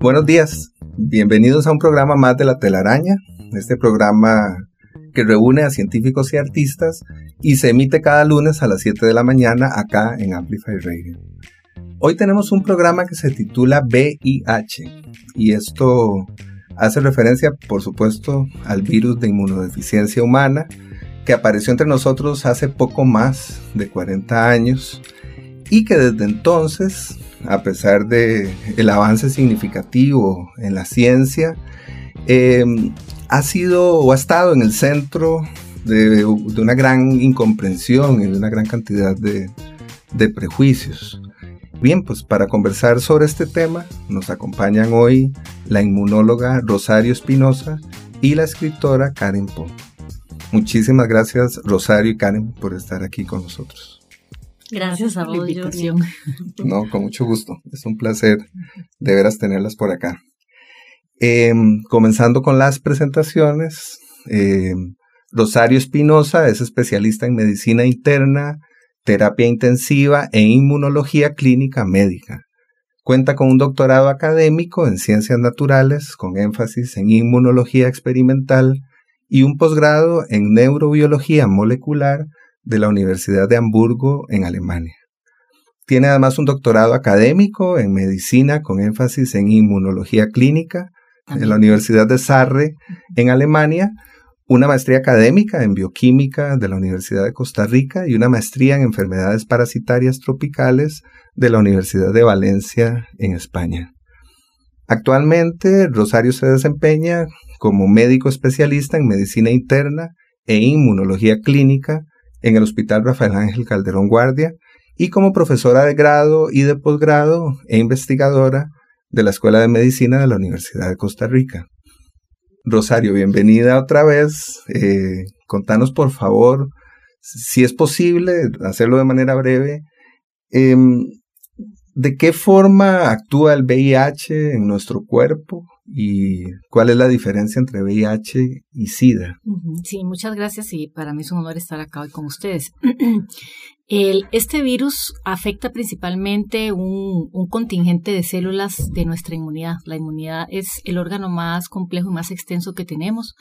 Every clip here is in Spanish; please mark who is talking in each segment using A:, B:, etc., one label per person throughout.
A: Buenos días, bienvenidos a un programa más de La telaraña, este programa que reúne a científicos y artistas y se emite cada lunes a las 7 de la mañana acá en Amplify Radio. Hoy tenemos un programa que se titula VIH y esto hace referencia, por supuesto, al virus de inmunodeficiencia humana que apareció entre nosotros hace poco más de 40 años y que desde entonces, a pesar de el avance significativo en la ciencia, eh, ha sido o ha estado en el centro de, una gran incomprensión y de una gran cantidad de, prejuicios. Bien, pues para conversar sobre este tema nos acompañan hoy la inmunóloga Rosario Espinosa y la escritora Karen Poe. Muchísimas gracias Rosario y Karen por estar aquí con nosotros.
B: Gracias a vos,
A: No, con mucho gusto. Es un placer de veras tenerlas por acá. Em, comenzando con las presentaciones, em, Rosario Espinosa es especialista en medicina interna, terapia intensiva e inmunología clínica médica. Cuenta con un doctorado académico en ciencias naturales con énfasis en inmunología experimental y un posgrado en neurobiología molecular de la Universidad de Hamburgo en Alemania. Tiene además un doctorado académico en medicina con énfasis en inmunología clínica en la Universidad de Sarre, en Alemania, una maestría académica en bioquímica de la Universidad de Costa Rica y una maestría en enfermedades parasitarias tropicales de la Universidad de Valencia, en España. Actualmente, Rosario se desempeña como médico especialista en medicina interna e inmunología clínica en el Hospital Rafael Ángel Calderón Guardia y como profesora de grado y de posgrado e investigadora de la Escuela de Medicina de la Universidad de Costa Rica. Rosario, bienvenida otra vez. Eh, contanos, por favor, si es posible, hacerlo de manera breve, em, ¿de qué forma actúa el VIH en nuestro cuerpo y cuál es la diferencia entre VIH y SIDA?
B: Sí, muchas gracias y para mí es un honor estar acá hoy con ustedes. este virus afecta principalmente un, contingente de células de nuestra inmunidad. La inmunidad es el órgano más complejo y más extenso que tenemos.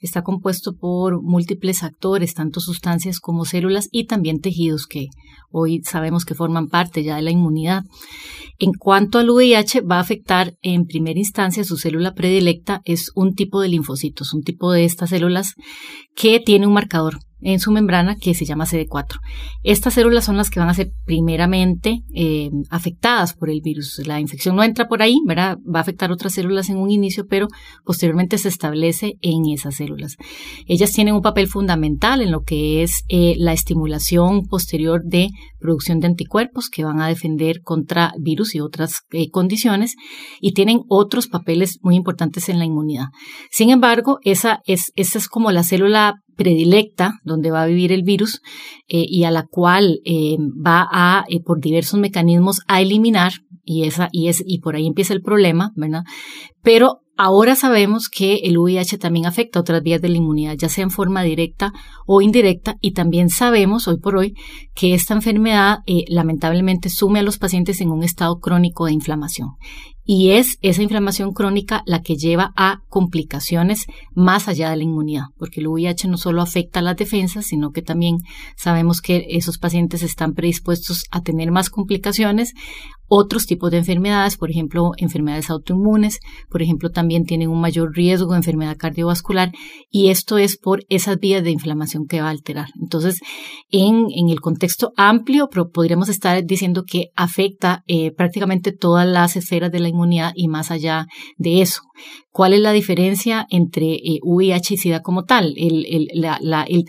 B: Está compuesto por múltiples actores, tanto sustancias como células y también tejidos que hoy sabemos que forman parte ya de la inmunidad. En cuanto al VIH, va a afectar en primera instancia su célula predilecta, es un tipo de linfocitos, un tipo de estas células que tiene un marcador en su membrana que se llama CD4. Estas células son las que van a ser primeramente eh, afectadas por el virus. La infección no entra por ahí, ¿verdad? Va a afectar otras células en un inicio, pero posteriormente se establece en esas células. Ellas tienen un papel fundamental en lo que es eh, la estimulación posterior de producción de anticuerpos que van a defender contra virus y otras eh, condiciones y tienen otros papeles muy importantes en la inmunidad. Sin embargo, esa es, esa es como la célula predilecta donde va a vivir el virus eh, y a la cual eh, va a, eh, por diversos mecanismos, a eliminar y, esa, y, es, y por ahí empieza el problema, ¿verdad? Pero Ahora sabemos que el VIH también afecta otras vías de la inmunidad, ya sea en forma directa o indirecta, y también sabemos hoy por hoy que esta enfermedad lamentablemente sume a los pacientes en un estado crónico de inflamación y es esa inflamación crónica la que lleva a complicaciones más allá de la inmunidad, porque el VIH no solo afecta a las defensas, sino que también sabemos que esos pacientes están predispuestos a tener más complicaciones, otros tipos de enfermedades, por ejemplo, enfermedades autoinmunes, por ejemplo, también tienen un mayor riesgo de enfermedad cardiovascular y esto es por esas vías de inflamación que va a alterar. Entonces, en, el contexto amplio, podríamos estar diciendo que afecta eh, prácticamente todas las esferas de la inmunidad inmunidad y más allá de eso. ¿Cuál es la diferencia entre VIH y SIDA como tal?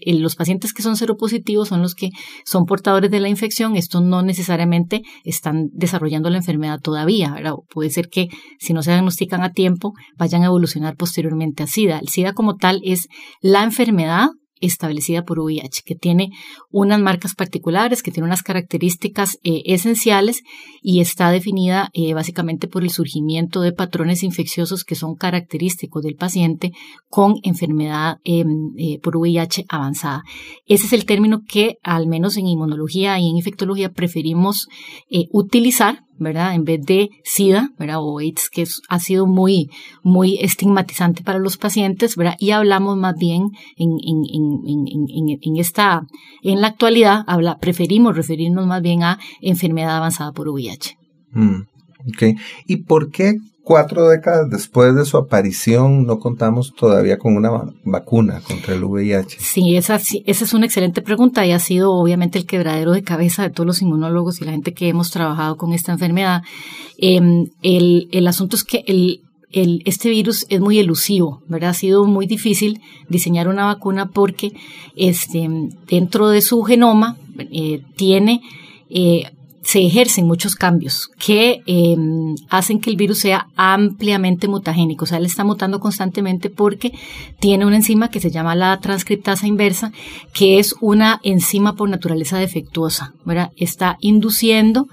B: los pacientes que son seropositivos son los que son portadores de la infección. Estos no necesariamente están desarrollando la enfermedad todavía. Puede ser que si no se diagnostican a tiempo vayan a evolucionar posteriormente a SIDA. El SIDA como tal es la enfermedad establecida por VIH, que tiene unas marcas particulares, que tiene unas características eh, esenciales y está definida eh, básicamente por el surgimiento de patrones infecciosos que son característicos del paciente con enfermedad em, eh, por VIH avanzada. Ese es el término que al menos en inmunología y en infectología preferimos utilizar ¿verdad? En vez de SIDA, ¿verdad? O AIDS, que ha sido muy, muy estigmatizante para los pacientes, ¿verdad? Y hablamos más bien en, en, en, en, esta, en la actualidad, habla, preferimos referirnos más bien a enfermedad avanzada por VIH.
A: Mm. ¿Y por qué cuatro décadas después de su aparición no contamos todavía con una vacuna contra el VIH?
B: Sí esa, esa es una excelente pregunta y ha sido obviamente el quebradero de cabeza de todos los inmunólogos y la gente que hemos trabajado con esta enfermedad. Em, el, el asunto es que el, el, este virus es muy elusivo, ¿verdad? Ha sido muy difícil diseñar una vacuna porque este, dentro de su genoma eh, tiene eh, se ejercen muchos cambios que em, hacen que el virus sea ampliamente mutagénico. O sea, él está mutando constantemente porque tiene una enzima que se llama la transcriptasa inversa, que es una enzima por naturaleza defectuosa. ¿verdad? Está induciendo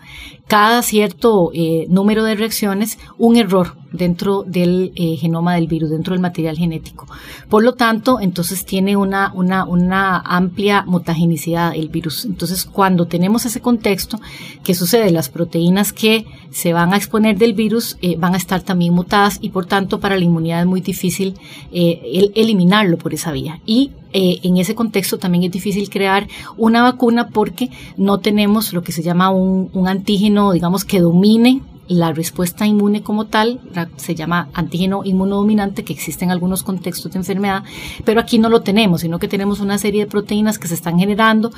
B: cada cierto eh, número de reacciones un error dentro del eh, genoma del virus, dentro del material genético. Por lo tanto, entonces tiene una, una, amplia mutagenicidad el virus. Entonces, cuando tenemos ese contexto, ¿qué sucede? Las proteínas que se van a exponer del virus eh, van a estar también mutadas y por tanto para la inmunidad es muy difícil eh, eliminarlo por esa vía. Y en ese contexto también es difícil crear una vacuna porque no tenemos lo que se llama un, un antígeno, digamos, que domine la respuesta inmune como tal, se llama antígeno inmunodominante, que existe en algunos contextos de enfermedad, pero aquí no lo tenemos, sino que tenemos una serie de proteínas que se están generando,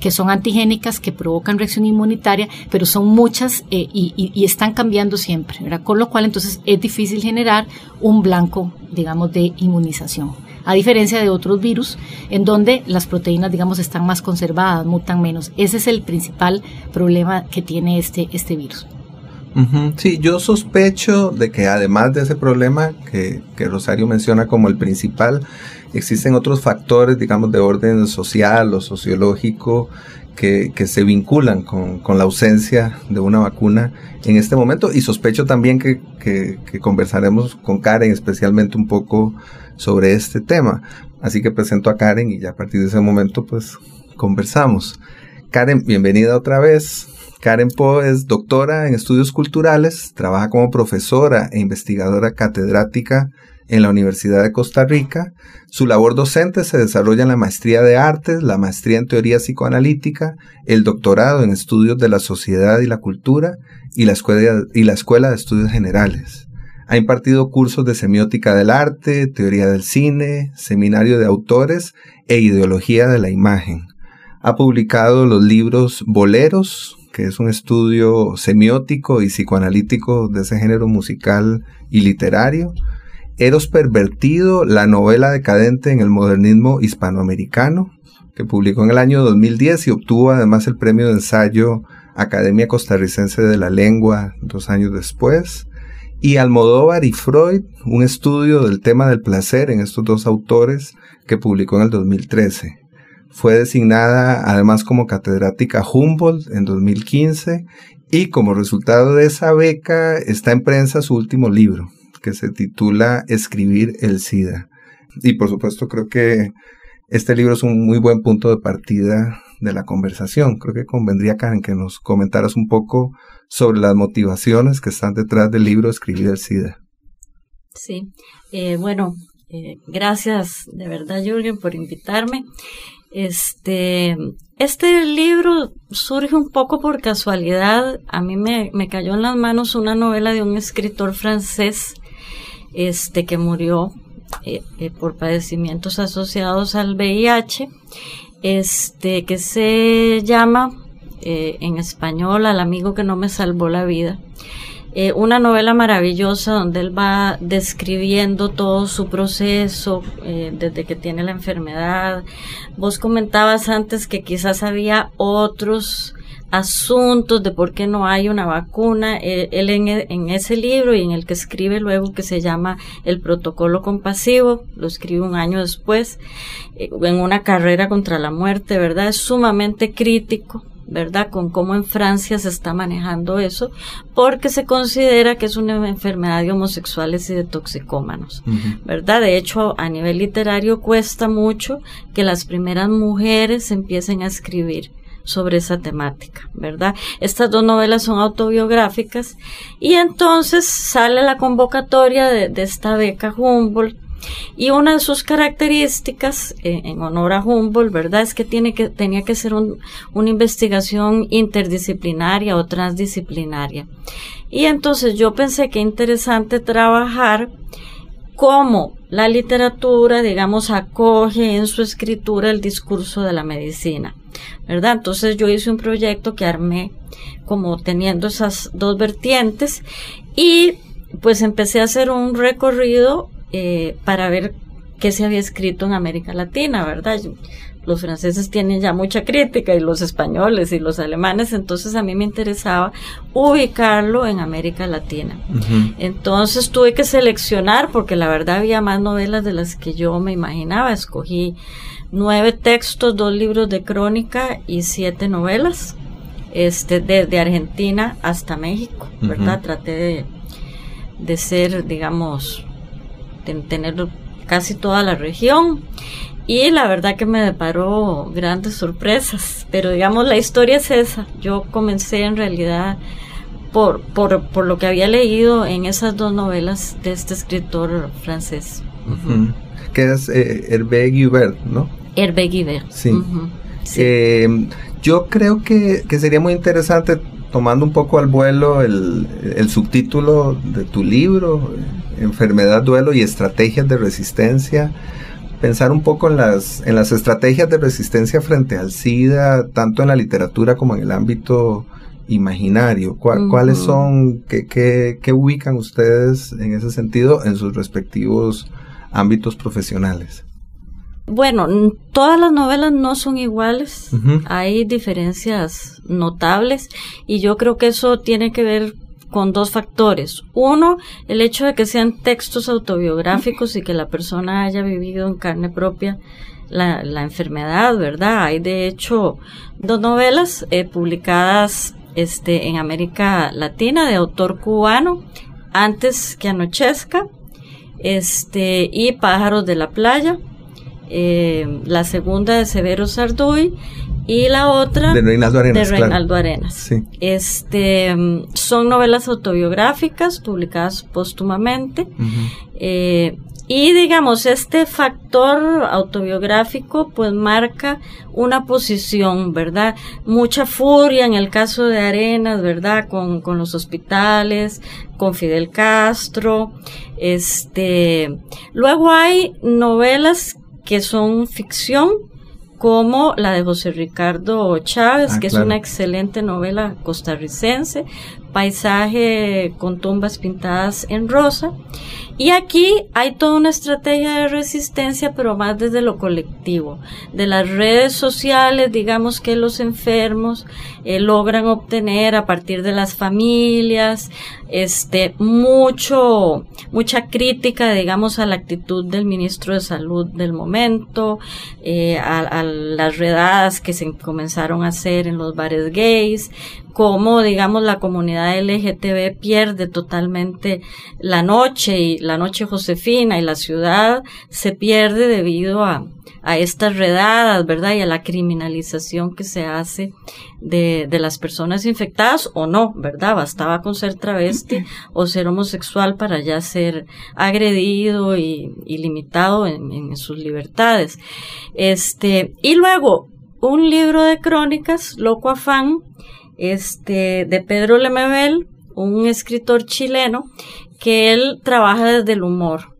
B: que son antigénicas, que provocan reacción inmunitaria, pero son muchas eh, y, están cambiando siempre, con lo cual entonces es difícil generar un blanco, digamos, de inmunización a diferencia de otros virus en donde las proteínas, digamos, están más conservadas, mutan menos. Ese es el principal problema que tiene este, este virus.
A: Sí, yo sospecho de que además de ese problema que, Rosario menciona como el principal, existen otros factores, digamos, de orden social o sociológico que, se vinculan con, la ausencia de una vacuna en este momento y sospecho también que, que, conversaremos con Karen especialmente un poco sobre este tema. Así que presento a Karen y ya a partir de ese momento pues conversamos. Karen, bienvenida otra vez. Karen Poe es doctora en estudios culturales, trabaja como profesora e investigadora catedrática en la Universidad de Costa Rica. Su labor docente se desarrolla en la maestría de artes, la maestría en teoría psicoanalítica, el doctorado en estudios de la sociedad y la cultura y la escuela, y la escuela de estudios generales. Ha impartido cursos de semiótica del arte, teoría del cine, seminario de autores e ideología de la imagen. Ha publicado los libros Boleros, que es un estudio semiótico y psicoanalítico de ese género musical y literario. Eros Pervertido, la novela decadente en el modernismo hispanoamericano, que publicó en el año 2010 y obtuvo además el premio de ensayo Academia Costarricense de la Lengua dos años después. Y Almodóvar y Freud, un estudio del tema del placer en estos dos autores que publicó en el 2013. Fue designada además como catedrática Humboldt en 2015 y como resultado de esa beca está en prensa su último libro, que se titula Escribir el SIDA. Y por supuesto creo que este libro es un muy buen punto de partida de la conversación. Creo que convendría, Karen, que nos comentaras un poco sobre las motivaciones que están detrás del libro Escribir el SIDA.
C: Sí, eh, bueno, eh, gracias de verdad, Jürgen, por invitarme. Este, este libro surge un poco por casualidad. A mí me, cayó en las manos una novela de un escritor francés, este, que murió eh, eh, por padecimientos asociados al VIH, este, que se llama eh, en español Al amigo que no me salvó la vida. Eh, una novela maravillosa donde él va describiendo todo su proceso eh, desde que tiene la enfermedad. Vos comentabas antes que quizás había otros asuntos de por qué no hay una vacuna. Eh, él en, en, ese libro y en el que escribe luego que se llama El protocolo compasivo, lo escribe un año después, en una carrera contra la muerte, ¿verdad? Es sumamente crítico ¿verdad? Con cómo en Francia se está manejando eso, porque se considera que es una enfermedad de homosexuales y de toxicómanos, ¿verdad? De hecho, a nivel literario cuesta mucho que las primeras mujeres empiecen a escribir sobre esa temática, ¿verdad? Estas dos novelas son autobiográficas y entonces sale la convocatoria de, de esta beca Humboldt y una de sus características, eh, en honor a Humboldt, ¿verdad? Es que, tiene que tenía que ser una investigación interdisciplinaria o transdisciplinaria. Y entonces yo pensé que interesante trabajar cómo la literatura, digamos, acoge en su escritura el discurso de la medicina, ¿verdad? Entonces yo hice un proyecto que armé como teniendo esas dos vertientes y pues empecé a hacer un recorrido eh, para ver qué se había escrito en América Latina, ¿verdad? Los franceses tienen ya mucha crítica y los españoles y los alemanes, entonces a mí me interesaba ubicarlo en América Latina. Entonces tuve que seleccionar porque la verdad había más novelas de las que yo me imaginaba. Escogí nueve textos, dos libros de crónica y siete novelas, este, desde Argentina hasta México, ¿verdad? Traté de, de ser, digamos, tener casi toda la región. Y la verdad que me deparó grandes sorpresas. Pero digamos, la historia es esa. Yo comencé en realidad por, por, por lo que había leído en esas dos novelas de este escritor francés.
A: Que es eh, Hervé Guibert, ¿no?
C: Hervé Guibert.
A: Sí. Eh, yo creo que, que, sería muy interesante, tomando un poco al vuelo el, el subtítulo de tu libro, enfermedad, duelo y estrategias de resistencia. Pensar un poco en las, en las estrategias de resistencia frente al SIDA, tanto en la literatura como en el ámbito imaginario. ¿Cuáles son, qué, qué, qué, ubican ustedes en ese sentido en sus respectivos ámbitos profesionales?
C: Bueno, todas las novelas no son iguales, hay diferencias notables y yo creo que eso tiene que ver con dos factores. Uno, el hecho de que sean textos autobiográficos y que la persona haya vivido en carne propia la, la enfermedad, ¿verdad? Hay de hecho dos novelas eh, publicadas este, en América Latina de autor cubano, Antes que anochezca, este, y Pájaros de la Playa. Eh, la segunda de Severo Sarduy y la otra
A: de Reinaldo Arenas.
C: De Reinaldo Arenas. Este, son novelas autobiográficas publicadas póstumamente. eh, y digamos, este factor autobiográfico pues marca una posición, ¿verdad? Mucha furia en el caso de Arenas, ¿verdad? Con, con los hospitales, con Fidel Castro. Este, luego hay novelas que son ficción, como la de José Ricardo Chávez, ah, que es una excelente novela costarricense, paisaje con tumbas pintadas en rosa. Y aquí hay toda una estrategia de resistencia, pero más desde lo colectivo, de las redes sociales, digamos que los enfermos eh, logran obtener a partir de las familias, este, mucho, mucha crítica, digamos, a la actitud del ministro de Salud del momento, eh, a, a las redadas que se comenzaron a hacer en los bares gays, cómo, digamos, la comunidad LGTB pierde totalmente la noche y la noche josefina y la ciudad se pierde debido a, a estas redadas, ¿verdad? Y a la criminalización que se hace de, de las personas infectadas o no, ¿verdad? Bastaba con ser travesti o ser homosexual para ya ser agredido y, y limitado en, en sus libertades. Este, y luego, un libro de crónicas, Loco Afán, este, de Pedro Lemebel, un escritor chileno, que él trabaja desde el humor.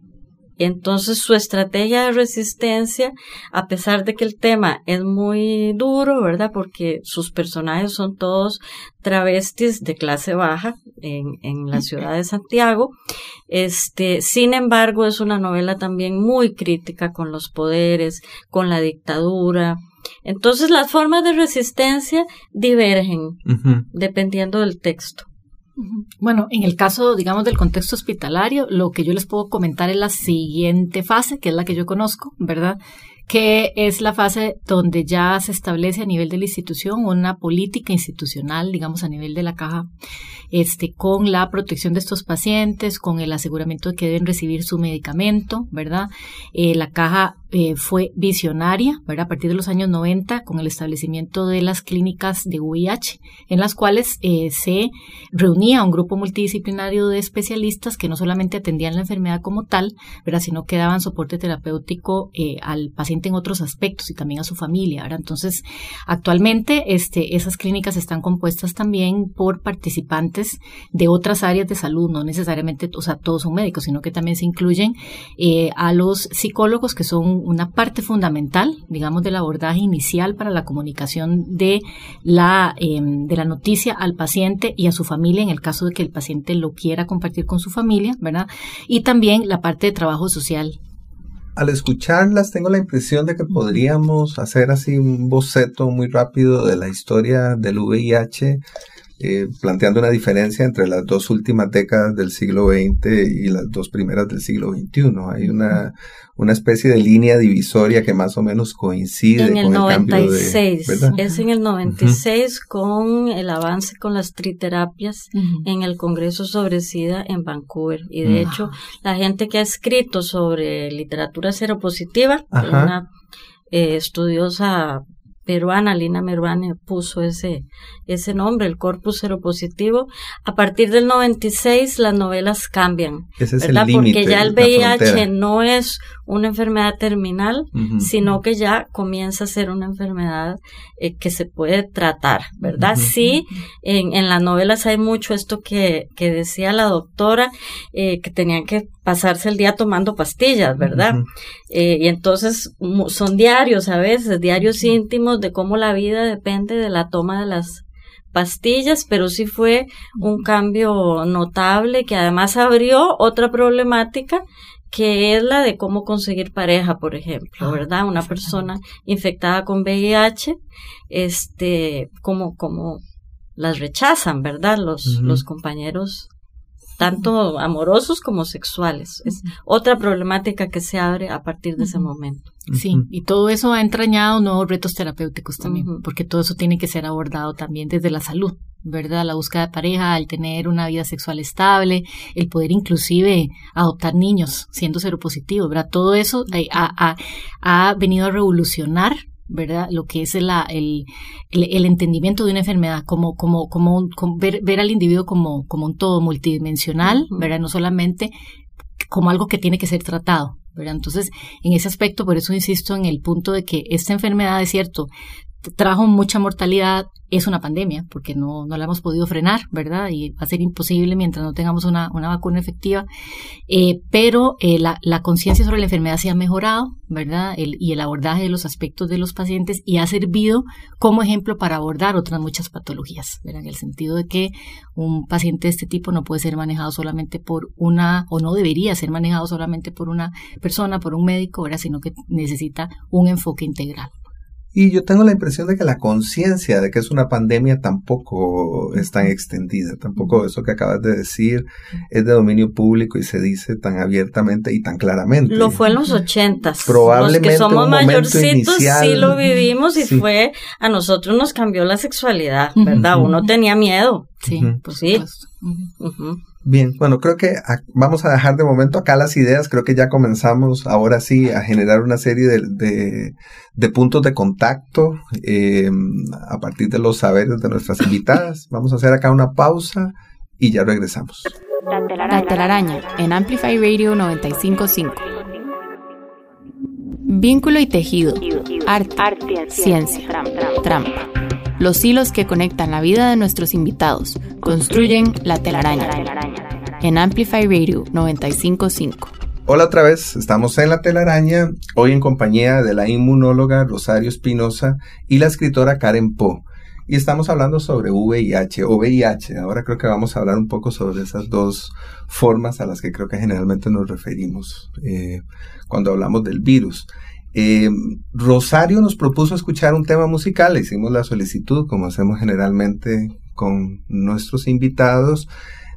C: Entonces su estrategia de resistencia, a pesar de que el tema es muy duro, ¿verdad? Porque sus personajes son todos travestis de clase baja, en, en, la ciudad de Santiago. Este, sin embargo, es una novela también muy crítica con los poderes, con la dictadura. Entonces, las formas de resistencia divergen dependiendo del texto.
B: Bueno, en el caso, digamos, del contexto hospitalario, lo que yo les puedo comentar es la siguiente fase, que es la que yo conozco, ¿verdad? que es la fase donde ya se establece a nivel de la institución una política institucional, digamos, a nivel de la caja, este, con la protección de estos pacientes, con el aseguramiento de que deben recibir su medicamento, ¿verdad? Eh, la caja eh, fue visionaria, ¿verdad? A partir de los años 90, con el establecimiento de las clínicas de VIH, en las cuales eh, se reunía un grupo multidisciplinario de especialistas que no solamente atendían la enfermedad como tal, ¿verdad? Sino que daban soporte terapéutico eh, al paciente en otros aspectos y también a su familia, ¿verdad? Entonces, actualmente, este, esas clínicas están compuestas también por participantes de otras áreas de salud, no necesariamente, o sea, todos son médicos, sino que también se incluyen a los psicólogos que son una parte fundamental, digamos, del abordaje inicial para la comunicación de la, em, de la noticia al paciente y a su familia, en el caso de que el paciente lo quiera compartir con su familia, ¿verdad? Y también la parte de trabajo social.
A: Al escucharlas, tengo la impresión de que podríamos hacer así un boceto muy rápido de la historia del VIH eh, planteando una diferencia entre las dos últimas décadas del siglo XX y las dos primeras del siglo XXI. Hay una, una especie de línea divisoria que más o menos coincide
C: en
A: el con
C: 96, el cambio de, Es en el 96 con el avance con las triterapias en el Congreso sobre SIDA en Vancouver. Y de hecho, la gente que ha escrito sobre literatura seropositiva, una eh, estudiosa peruana, Lina Meruane, puso ese, ese nombre, el corpus seropositivo. A partir del 96 las novelas cambian,
A: Ese es
C: ¿verdad?
A: El
C: Porque ya el VIH no es una enfermedad terminal, sino que ya comienza a ser una enfermedad eh, que se puede tratar, ¿verdad? Sí, en, en, las novelas hay mucho esto que, que decía la doctora, eh, que tenían que pasarse el día tomando pastillas, ¿verdad? Eh, y entonces son diarios a veces, diarios íntimos de cómo la vida depende de la toma de las pastillas, pero sí fue un cambio notable que además abrió otra problemática que es la de cómo conseguir pareja, por ejemplo, ah, ¿verdad? Una persona infectada con VIH, este, como, como las rechazan, ¿verdad? Los, los compañeros tanto amorosos como sexuales. Es otra problemática que se abre a partir de ese momento.
B: Sí, y todo eso ha entrañado nuevos retos terapéuticos también, porque todo eso tiene que ser abordado también desde la salud, ¿verdad? La búsqueda de pareja, el tener una vida sexual estable, el poder inclusive adoptar niños siendo seropositivo, ¿verdad? Todo eso eh, ha, ha venido a revolucionar ¿verdad? Lo que es el, el, el, entendimiento de una enfermedad, como, como, como, ver, ver, al individuo como, como un todo multidimensional, ¿verdad? No solamente como algo que tiene que ser tratado, ¿verdad? Entonces, en ese aspecto, por eso insisto en el punto de que esta enfermedad, es cierto, trajo mucha mortalidad, es una pandemia, porque no, no la hemos podido frenar, ¿verdad? Y va a ser imposible mientras no tengamos una, una vacuna efectiva. Eh, pero eh, la, la conciencia sobre la enfermedad se ha mejorado, ¿verdad? El, y el abordaje de los aspectos de los pacientes y ha servido como ejemplo para abordar otras muchas patologías, ¿verdad? En el sentido de que un paciente de este tipo no puede ser manejado solamente por una, o no debería ser manejado solamente por una persona, por un médico, ¿verdad? Sino que necesita un enfoque integral.
A: Y yo tengo la impresión de que la conciencia de que es una pandemia tampoco es tan extendida, tampoco eso que acabas de decir es de dominio público y se dice tan abiertamente y tan claramente.
C: Lo fue en los ochentas.
A: Probablemente
C: los que somos
A: mayorcitos
C: sí lo vivimos y fue, a nosotros nos cambió la sexualidad, ¿verdad? Uno tenía miedo.
B: Sí,
C: pues sí.
A: Bien, bueno, creo que vamos a dejar de momento acá las ideas. Creo que ya comenzamos ahora sí a generar una serie de, de, puntos de contacto eh, a partir de los saberes de nuestras invitadas. Vamos a hacer acá una pausa y ya regresamos.
D: La telaraña en Amplify Radio 955. Vínculo y tejido. Arte, ciencia, trampa. Los hilos que conectan la vida de nuestros invitados construyen la telaraña. En Amplify Radio 955.
A: Hola otra vez, estamos en la telaraña, hoy en compañía de la inmunóloga Rosario Espinosa y la escritora Karen Po,
E: Y estamos hablando sobre VIH o VIH. Ahora creo que vamos a hablar un poco sobre esas dos formas a las que creo que generalmente nos referimos eh, cuando hablamos del virus. Eh, Rosario nos propuso escuchar un tema musical, le hicimos la solicitud, como hacemos generalmente con nuestros invitados,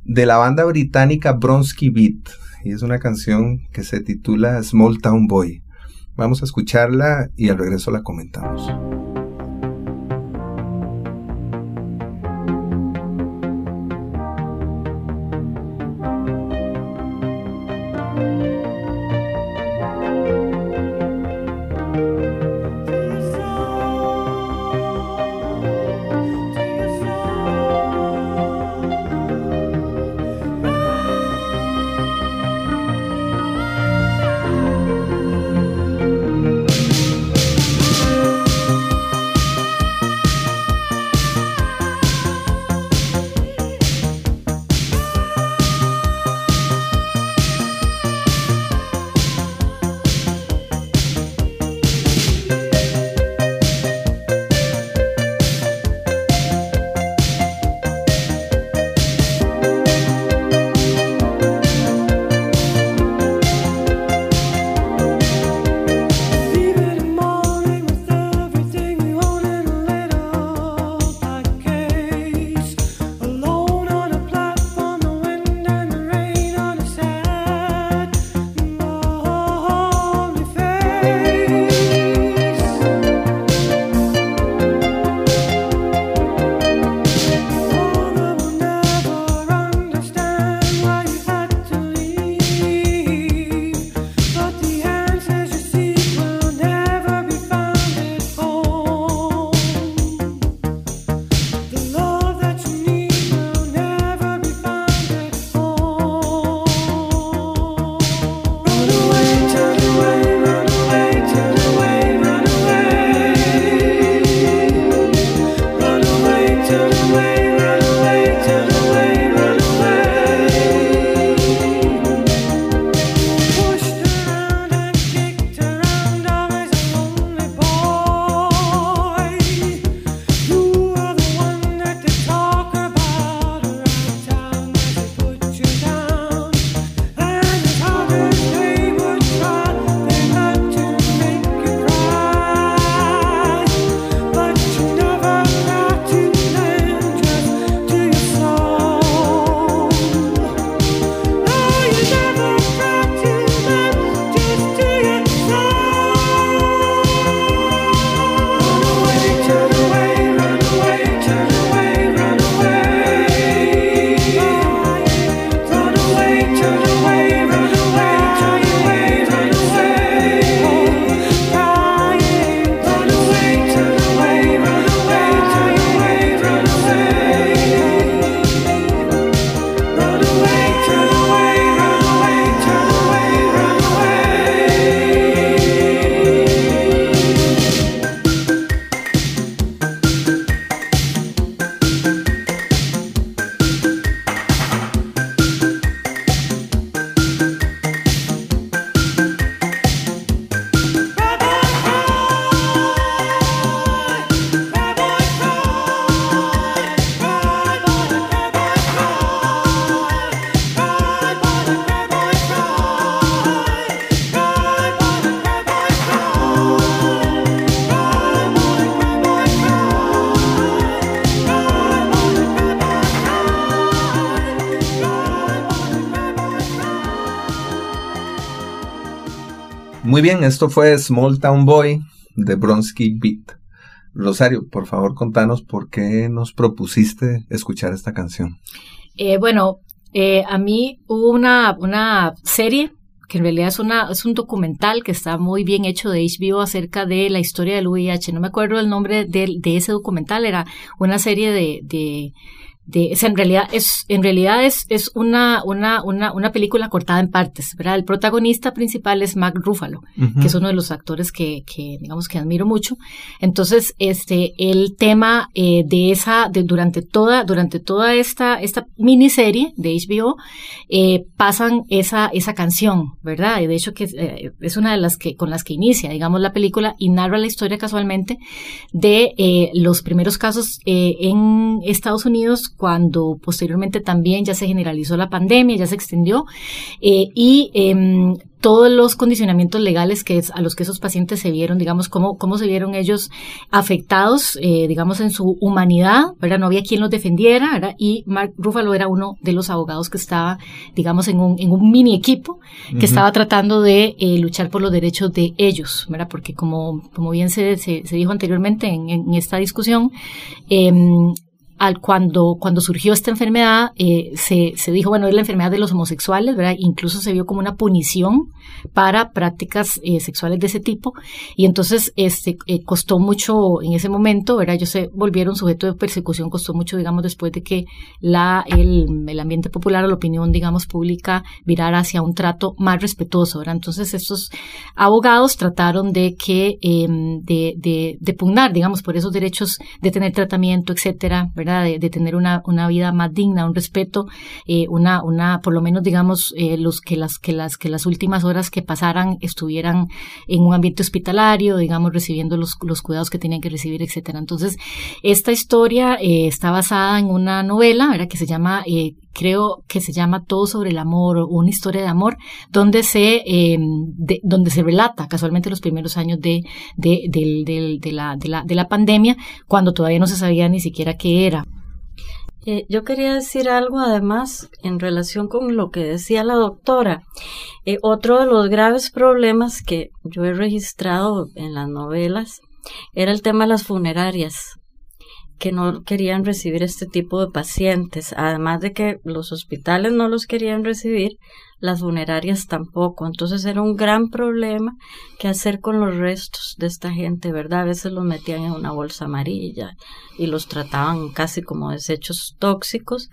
E: de la banda británica Bronsky Beat. Y es una canción que se titula Small Town Boy. Vamos a escucharla y al regreso la comentamos. Muy bien, esto fue Small Town Boy de Bronsky Beat. Rosario, por favor, contanos por qué nos propusiste escuchar esta canción.
B: Eh, bueno, eh, a mí hubo una, una serie que en realidad es, una, es un documental que está muy bien hecho de HBO acerca de la historia del VIH. No me acuerdo el nombre de, de ese documental, era una serie de, de de, en realidad es, en realidad es, es una, una, una, una película cortada en partes, ¿verdad? El protagonista principal es Mark Ruffalo, que es uno de los actores que, que, digamos, que admiro mucho. Entonces, este, el tema eh, de esa, de, durante toda, durante toda esta, esta miniserie de HBO, eh, pasan esa, esa canción, ¿verdad? Y de hecho que eh, es una de las que, con las que inicia, digamos, la película y narra la historia casualmente de los primeros casos en Estados Unidos cuando posteriormente también ya se generalizó la pandemia, ya se extendió, eh, y em, todos los condicionamientos legales que es, a los que esos pacientes se vieron, digamos, cómo, cómo se vieron ellos afectados, eh, digamos, en su humanidad, ¿verdad? No había quien los defendiera, ¿verdad? Y Mark Ruffalo era uno de los abogados que estaba, digamos, en un, en un mini equipo que estaba tratando de eh, luchar por los derechos de ellos, ¿verdad? Porque como, como bien se, se, se dijo anteriormente en, en esta discusión, eh, al cuando, cuando surgió esta enfermedad, eh, se, dijo, bueno, es la enfermedad de los homosexuales, ¿verdad? Incluso se vio como una punición para prácticas eh, sexuales de ese tipo. Y entonces, este, eh, costó mucho en ese momento, ¿verdad? Ellos se volvieron sujeto de persecución, costó mucho, digamos, después de que el, ambiente popular o la opinión, digamos, pública virara hacia un trato más respetuoso, ¿verdad? Entonces, estos abogados trataron de que, de, de pugnar, digamos, por esos derechos de tener tratamiento, etcétera, ¿verdad? De, de, tener una, una vida más digna, un respeto, eh, una, una, por lo menos digamos, eh, los que las, que las, que las últimas horas que pasaran estuvieran en un ambiente hospitalario, digamos, recibiendo los, los cuidados que tenían que recibir, etcétera. Entonces, esta historia eh, está basada en una novela. Que se llama, creo que se llama Todo sobre el amor, o una historia de amor, donde se, eh, de, donde se relata casualmente los primeros años de, de, de, la, de, la, de la pandemia, cuando todavía no se sabía ni siquiera qué era.
C: Eh, yo quería decir algo además en relación con lo que decía la doctora. Eh, otro de los graves problemas que yo he registrado en las novelas era el tema de las funerarias que no querían recibir este tipo de pacientes, además de que los hospitales no los querían recibir, las funerarias tampoco. Entonces era un gran problema qué hacer con los restos de esta gente, ¿verdad? A veces los metían en una bolsa amarilla y los trataban casi como desechos tóxicos.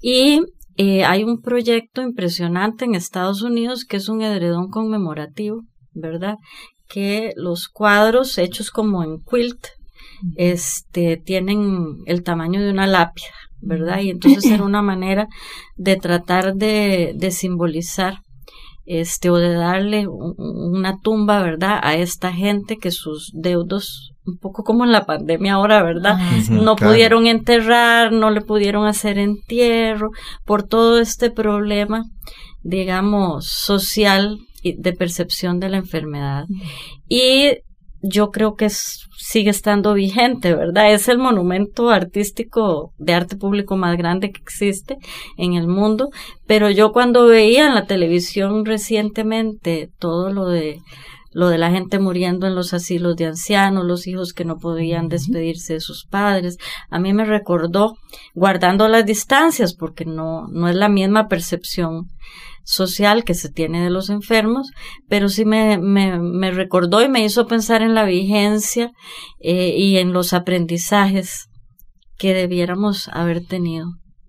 C: Y eh, hay un proyecto impresionante en Estados Unidos que es un edredón conmemorativo, ¿verdad? Que los cuadros hechos como en quilt, este, tienen el tamaño de una lápida, ¿verdad? Y entonces era una manera de tratar de, de simbolizar este o de darle un, una tumba, ¿verdad? A esta gente que sus deudos, un poco como en la pandemia ahora, ¿verdad? No
A: claro.
C: pudieron enterrar, no le pudieron hacer entierro por todo este problema, digamos, social y de percepción de la enfermedad. Y yo creo que es, sigue estando vigente, ¿verdad? Es el monumento artístico de arte público más grande que existe en el mundo, pero yo cuando veía en la televisión recientemente todo lo de lo de la gente muriendo en los asilos de ancianos, los hijos que no podían despedirse de sus padres, a mí me recordó, guardando las distancias, porque no, no es la misma percepción social que se tiene de los enfermos, pero sí me, me, me recordó y me hizo pensar en la vigencia eh, y en los aprendizajes que debiéramos haber tenido,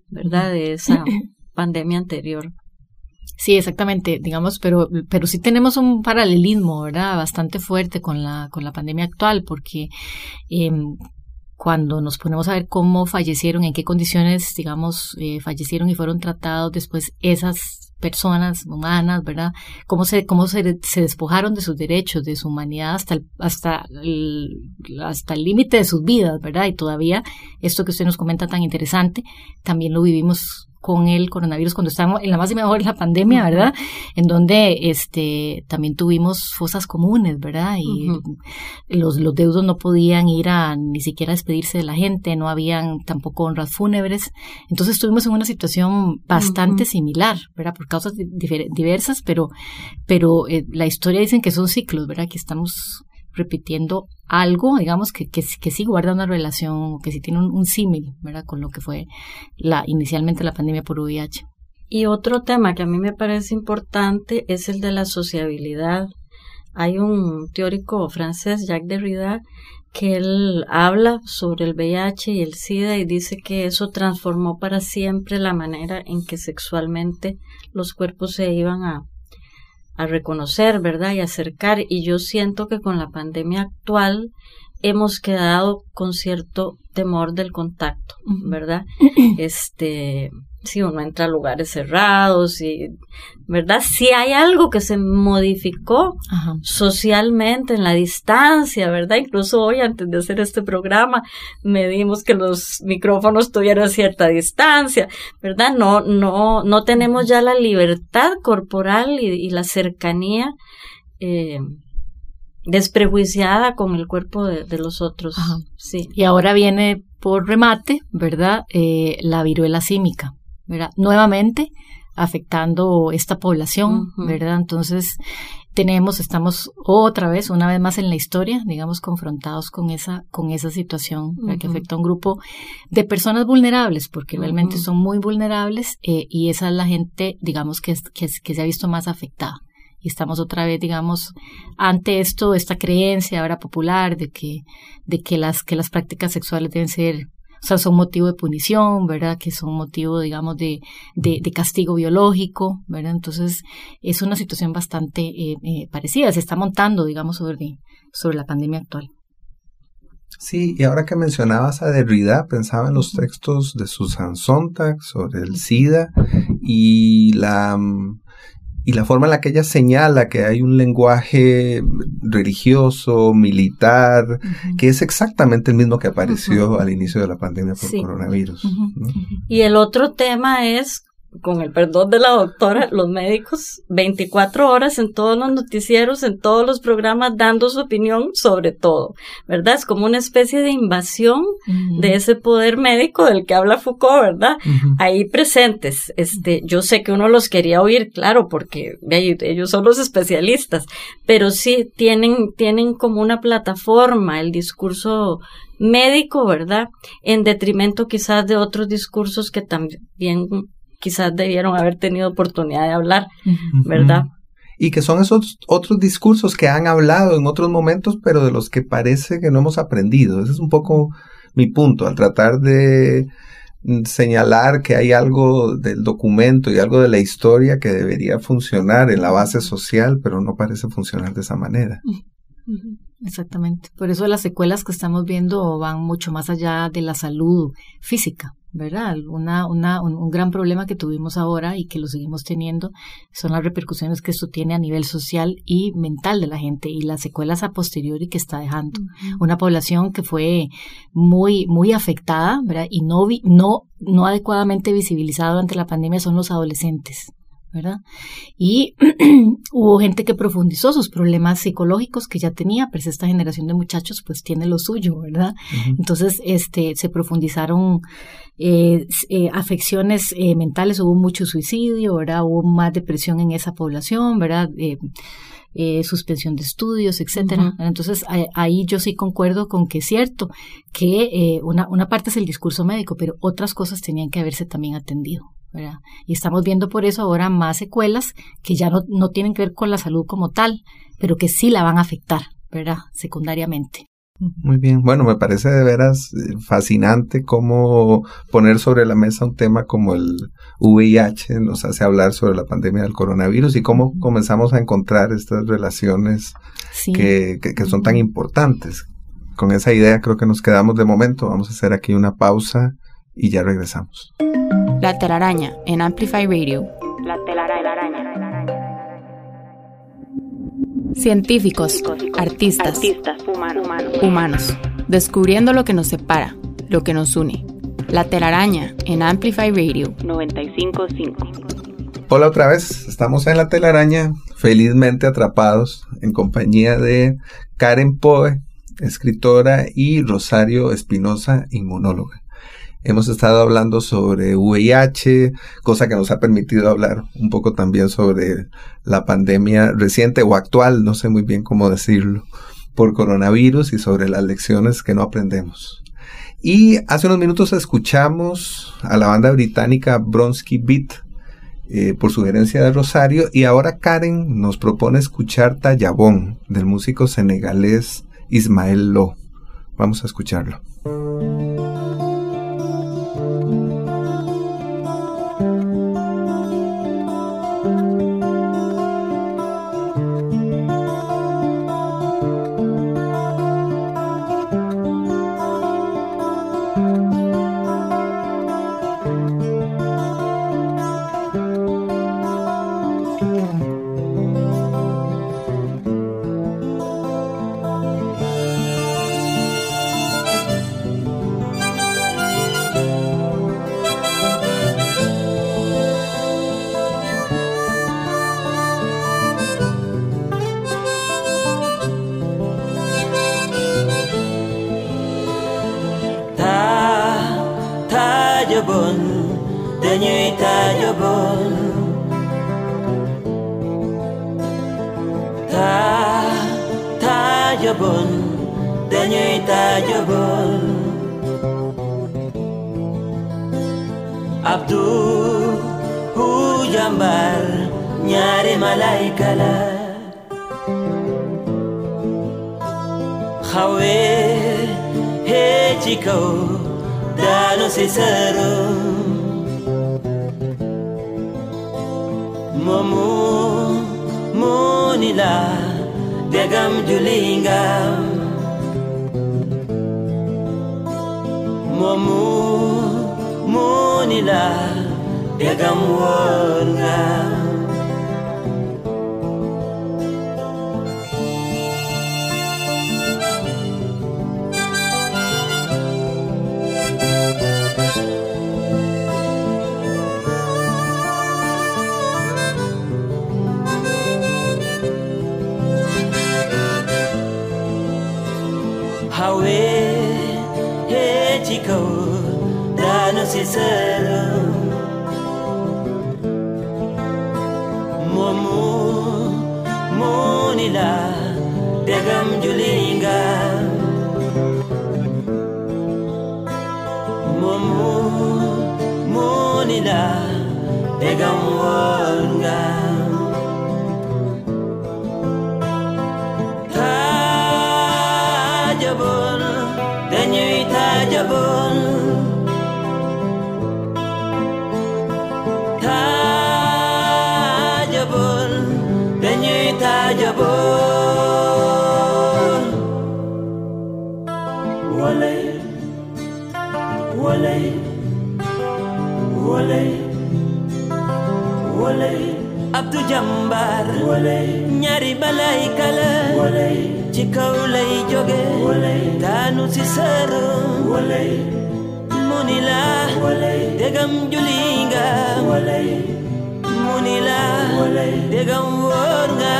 C: ¿verdad? De esa pandemia anterior.
B: Sí, exactamente, digamos, pero, pero sí tenemos un paralelismo, ¿verdad? Bastante fuerte con la, con la pandemia actual, porque eh, cuando nos ponemos a ver cómo fallecieron, en qué condiciones, digamos, eh, fallecieron y fueron tratados después esas personas humanas, ¿verdad? Cómo se, cómo se, se despojaron de sus derechos, de su humanidad hasta el, hasta el, hasta el límite de sus vidas, ¿verdad? Y todavía esto que usted nos comenta tan interesante, también lo vivimos con el coronavirus cuando estábamos en la más y mejor la pandemia, ¿verdad? En donde este también tuvimos fosas comunes, ¿verdad? Y uh -huh. los, los deudos no podían ir a ni siquiera despedirse de la gente, no habían tampoco honras fúnebres. Entonces estuvimos en una situación bastante uh -huh. similar, ¿verdad? Por causas diversas, pero, pero eh, la historia dicen que son ciclos, ¿verdad? Que estamos repitiendo algo, digamos, que, que, que sí guarda una relación, que sí tiene un, un símil, ¿verdad? Con lo que fue la, inicialmente la pandemia por VIH.
C: Y otro tema que a mí me parece importante es el de la sociabilidad. Hay un teórico francés, Jacques Derrida, que él habla sobre el VIH y el SIDA y dice que eso transformó para siempre la manera en que sexualmente los cuerpos se iban a, a reconocer, ¿verdad? Y acercar. Y yo siento que con la pandemia actual hemos quedado con cierto temor del contacto, ¿verdad? Este, si uno entra a lugares cerrados y, ¿verdad? Si hay algo que se modificó socialmente en la distancia, ¿verdad? Incluso hoy, antes de hacer este programa, medimos que los micrófonos tuvieran cierta distancia, ¿verdad? No, no, no tenemos ya la libertad corporal y, la cercanía, eh, desprejuiciada con el cuerpo de, los otros. Sí.
B: Y ahora viene por remate, ¿verdad? Eh, la viruela símica. Nuevamente afectando esta población, ¿verdad? Entonces, tenemos, estamos otra vez, una vez más en la historia, digamos, confrontados con esa, con esa situación que afecta a un grupo de personas vulnerables, porque realmente son muy vulnerables eh, y esa es la gente, digamos, que, que, que, se ha visto más afectada. Y estamos otra vez, digamos, ante esto, esta creencia ahora popular de que, de que las, que las prácticas sexuales deben ser o sea, son motivo de punición, ¿verdad? Que son motivo, digamos, de, de, castigo biológico, ¿verdad? Entonces, es una situación bastante eh, eh, parecida, se está montando, digamos, sobre, sobre la pandemia actual.
A: Sí, y ahora que mencionabas a Derrida, pensaba en los textos de Susan Sontag sobre el SIDA y la, mm, y la forma en la que ella señala que hay un lenguaje religioso, militar, que es exactamente el mismo que apareció al inicio de la pandemia por coronavirus.
C: Y el otro tema es con el perdón de la doctora, los médicos 24 horas en todos los noticieros, en todos los programas, dando su opinión sobre todo, ¿verdad? Es como una especie de invasión de ese poder médico del que habla Foucault, ¿verdad? Ahí presentes. Este, yo sé que uno los quería oír, claro, porque ellos son los especialistas, pero sí tienen, tienen como una plataforma el discurso médico, ¿verdad? En detrimento quizás de otros discursos que también quizás debieron haber tenido oportunidad de hablar, ¿verdad?
A: Y que son esos otros discursos que han hablado en otros momentos, pero de los que parece que no hemos aprendido. Ese es un poco mi punto, al tratar de mm, señalar que hay algo del documento y algo de la historia que debería funcionar en la base social, pero no parece funcionar de esa manera.
B: Exactamente. Por eso las secuelas que estamos viendo van mucho más allá de la salud física. ¿Verdad? Una, una, un, gran problema que tuvimos ahora y que lo seguimos teniendo son las repercusiones que esto tiene a nivel social y mental de la gente y las secuelas a posteriori que está dejando. Una población que fue muy, muy afectada, ¿verdad? Y no, no, no adecuadamente visibilizada durante la pandemia son los adolescentes. ¿Verdad? Y hubo gente que profundizó sus problemas psicológicos que ya tenía, pues esta generación de muchachos pues tiene lo suyo, ¿verdad? Entonces, este, se profundizaron eh, eh, afecciones eh, mentales, hubo mucho suicidio, ¿verdad? Hubo más depresión en esa población, ¿verdad? suspensión de estudios, etcétera. Entonces ahí yo sí concuerdo con que es cierto que una, una parte es el discurso médico, pero otras cosas tenían que haberse también atendido. Y estamos viendo por eso ahora más secuelas que ya no, no tienen que ver con la salud como tal, pero que sí la van a afectar, ¿verdad? Secundariamente.
A: Muy bien, bueno, me parece de veras eh, fascinante cómo poner sobre la mesa un tema como el VIH nos hace hablar sobre la pandemia del coronavirus y cómo comenzamos a encontrar estas relaciones que, que, son tan importantes. Con esa idea creo que nos quedamos de momento. Vamos a hacer aquí una pausa y ya regresamos.
D: La telaraña en Amplify Radio. La telaraña. Científicos, artistas, humanos, descubriendo lo que nos separa, lo que nos une. La telaraña en Amplify Radio 955.
A: Hola otra vez, estamos en la telaraña, felizmente atrapados en compañía de Karen Poe, escritora, y Rosario Espinosa, inmunóloga. Hemos estado hablando sobre VIH, cosa que nos ha permitido hablar un poco también sobre la pandemia reciente o actual, no sé muy bien cómo decirlo, por coronavirus y sobre las lecciones que no aprendemos. Y hace unos minutos escuchamos a la banda británica Bronsky Beat eh, por sugerencia de Rosario y ahora Karen nos propone escuchar Tallabón del músico senegalés Ismael Lo.
F: Vamos a escucharlo. Senyitányomból Tá, tárgyabon, de nyújt tárgyabon Abdu, húgyambár, nyári malájkala Havé, hécsikó, dános és momo monila degam julinga momo monila degam wonga. sincère. Mon amour, mon degam julinga. Mon amour, mon ila. Olé, olé, olé. Abdou Jambar ñaari balay kala ci kaw lay joge. Daanu si sëru muni la degam juli nga muni la degam wóor nga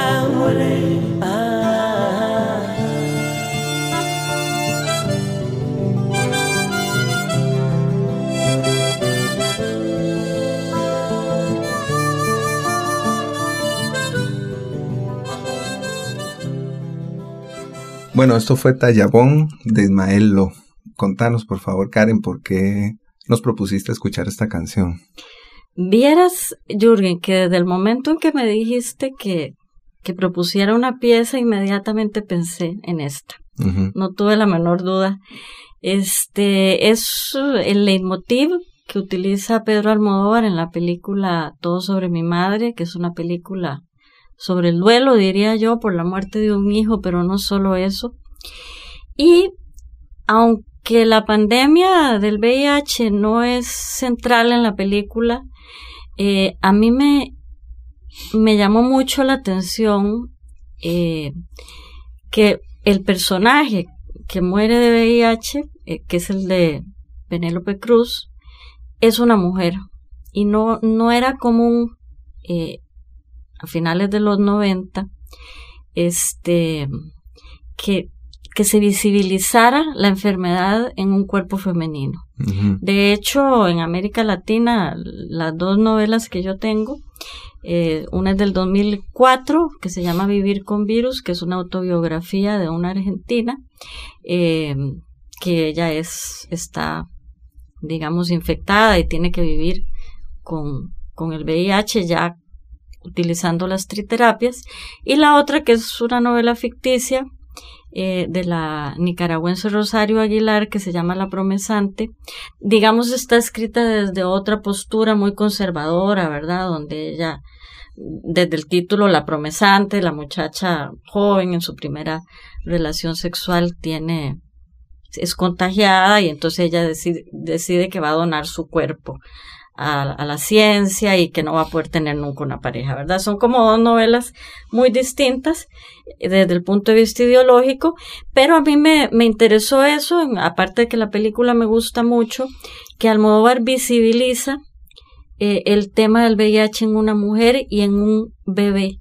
F: Bueno, esto fue Tallabón de Ismael Lo. Contanos, por favor, Karen, por qué nos propusiste escuchar esta canción.
C: Vieras, Jürgen, que desde el momento en que me dijiste que, que propusiera una pieza, inmediatamente pensé en esta. No tuve la menor duda. Este es el leitmotiv que utiliza Pedro Almodóvar en la película Todo sobre mi madre, que es una película sobre el duelo, diría yo, por la muerte de un hijo, pero no solo eso. Y aunque la pandemia del VIH no es central en la película, eh, a mí me, me llamó mucho la atención eh, que el personaje que muere de VIH, eh, que es el de Penélope Cruz, es una mujer y no, no era común a finales de los 90, este, que, que se visibilizara la enfermedad en un cuerpo femenino. De hecho, en América Latina, las dos novelas que yo tengo, eh, una es del 2004, que se llama Vivir con Virus, que es una autobiografía de una argentina, eh, que ella es, está, digamos, infectada y tiene que vivir con, con el VIH ya utilizando las triterapias, y la otra que es una novela ficticia eh, de la nicaragüense Rosario Aguilar que se llama La Promesante, digamos está escrita desde otra postura muy conservadora, ¿verdad? Donde ella, desde el título La Promesante, la muchacha joven en su primera relación sexual tiene es contagiada y entonces ella decide, decide que va a donar su cuerpo a, la ciencia y que no va a poder tener nunca una pareja, ¿verdad? Son como dos novelas muy distintas eh, desde el punto de vista ideológico, pero a mí me, me interesó eso, aparte de que la película me gusta mucho, que Almodóvar visibiliza eh, el tema del VIH en una mujer y en un bebé.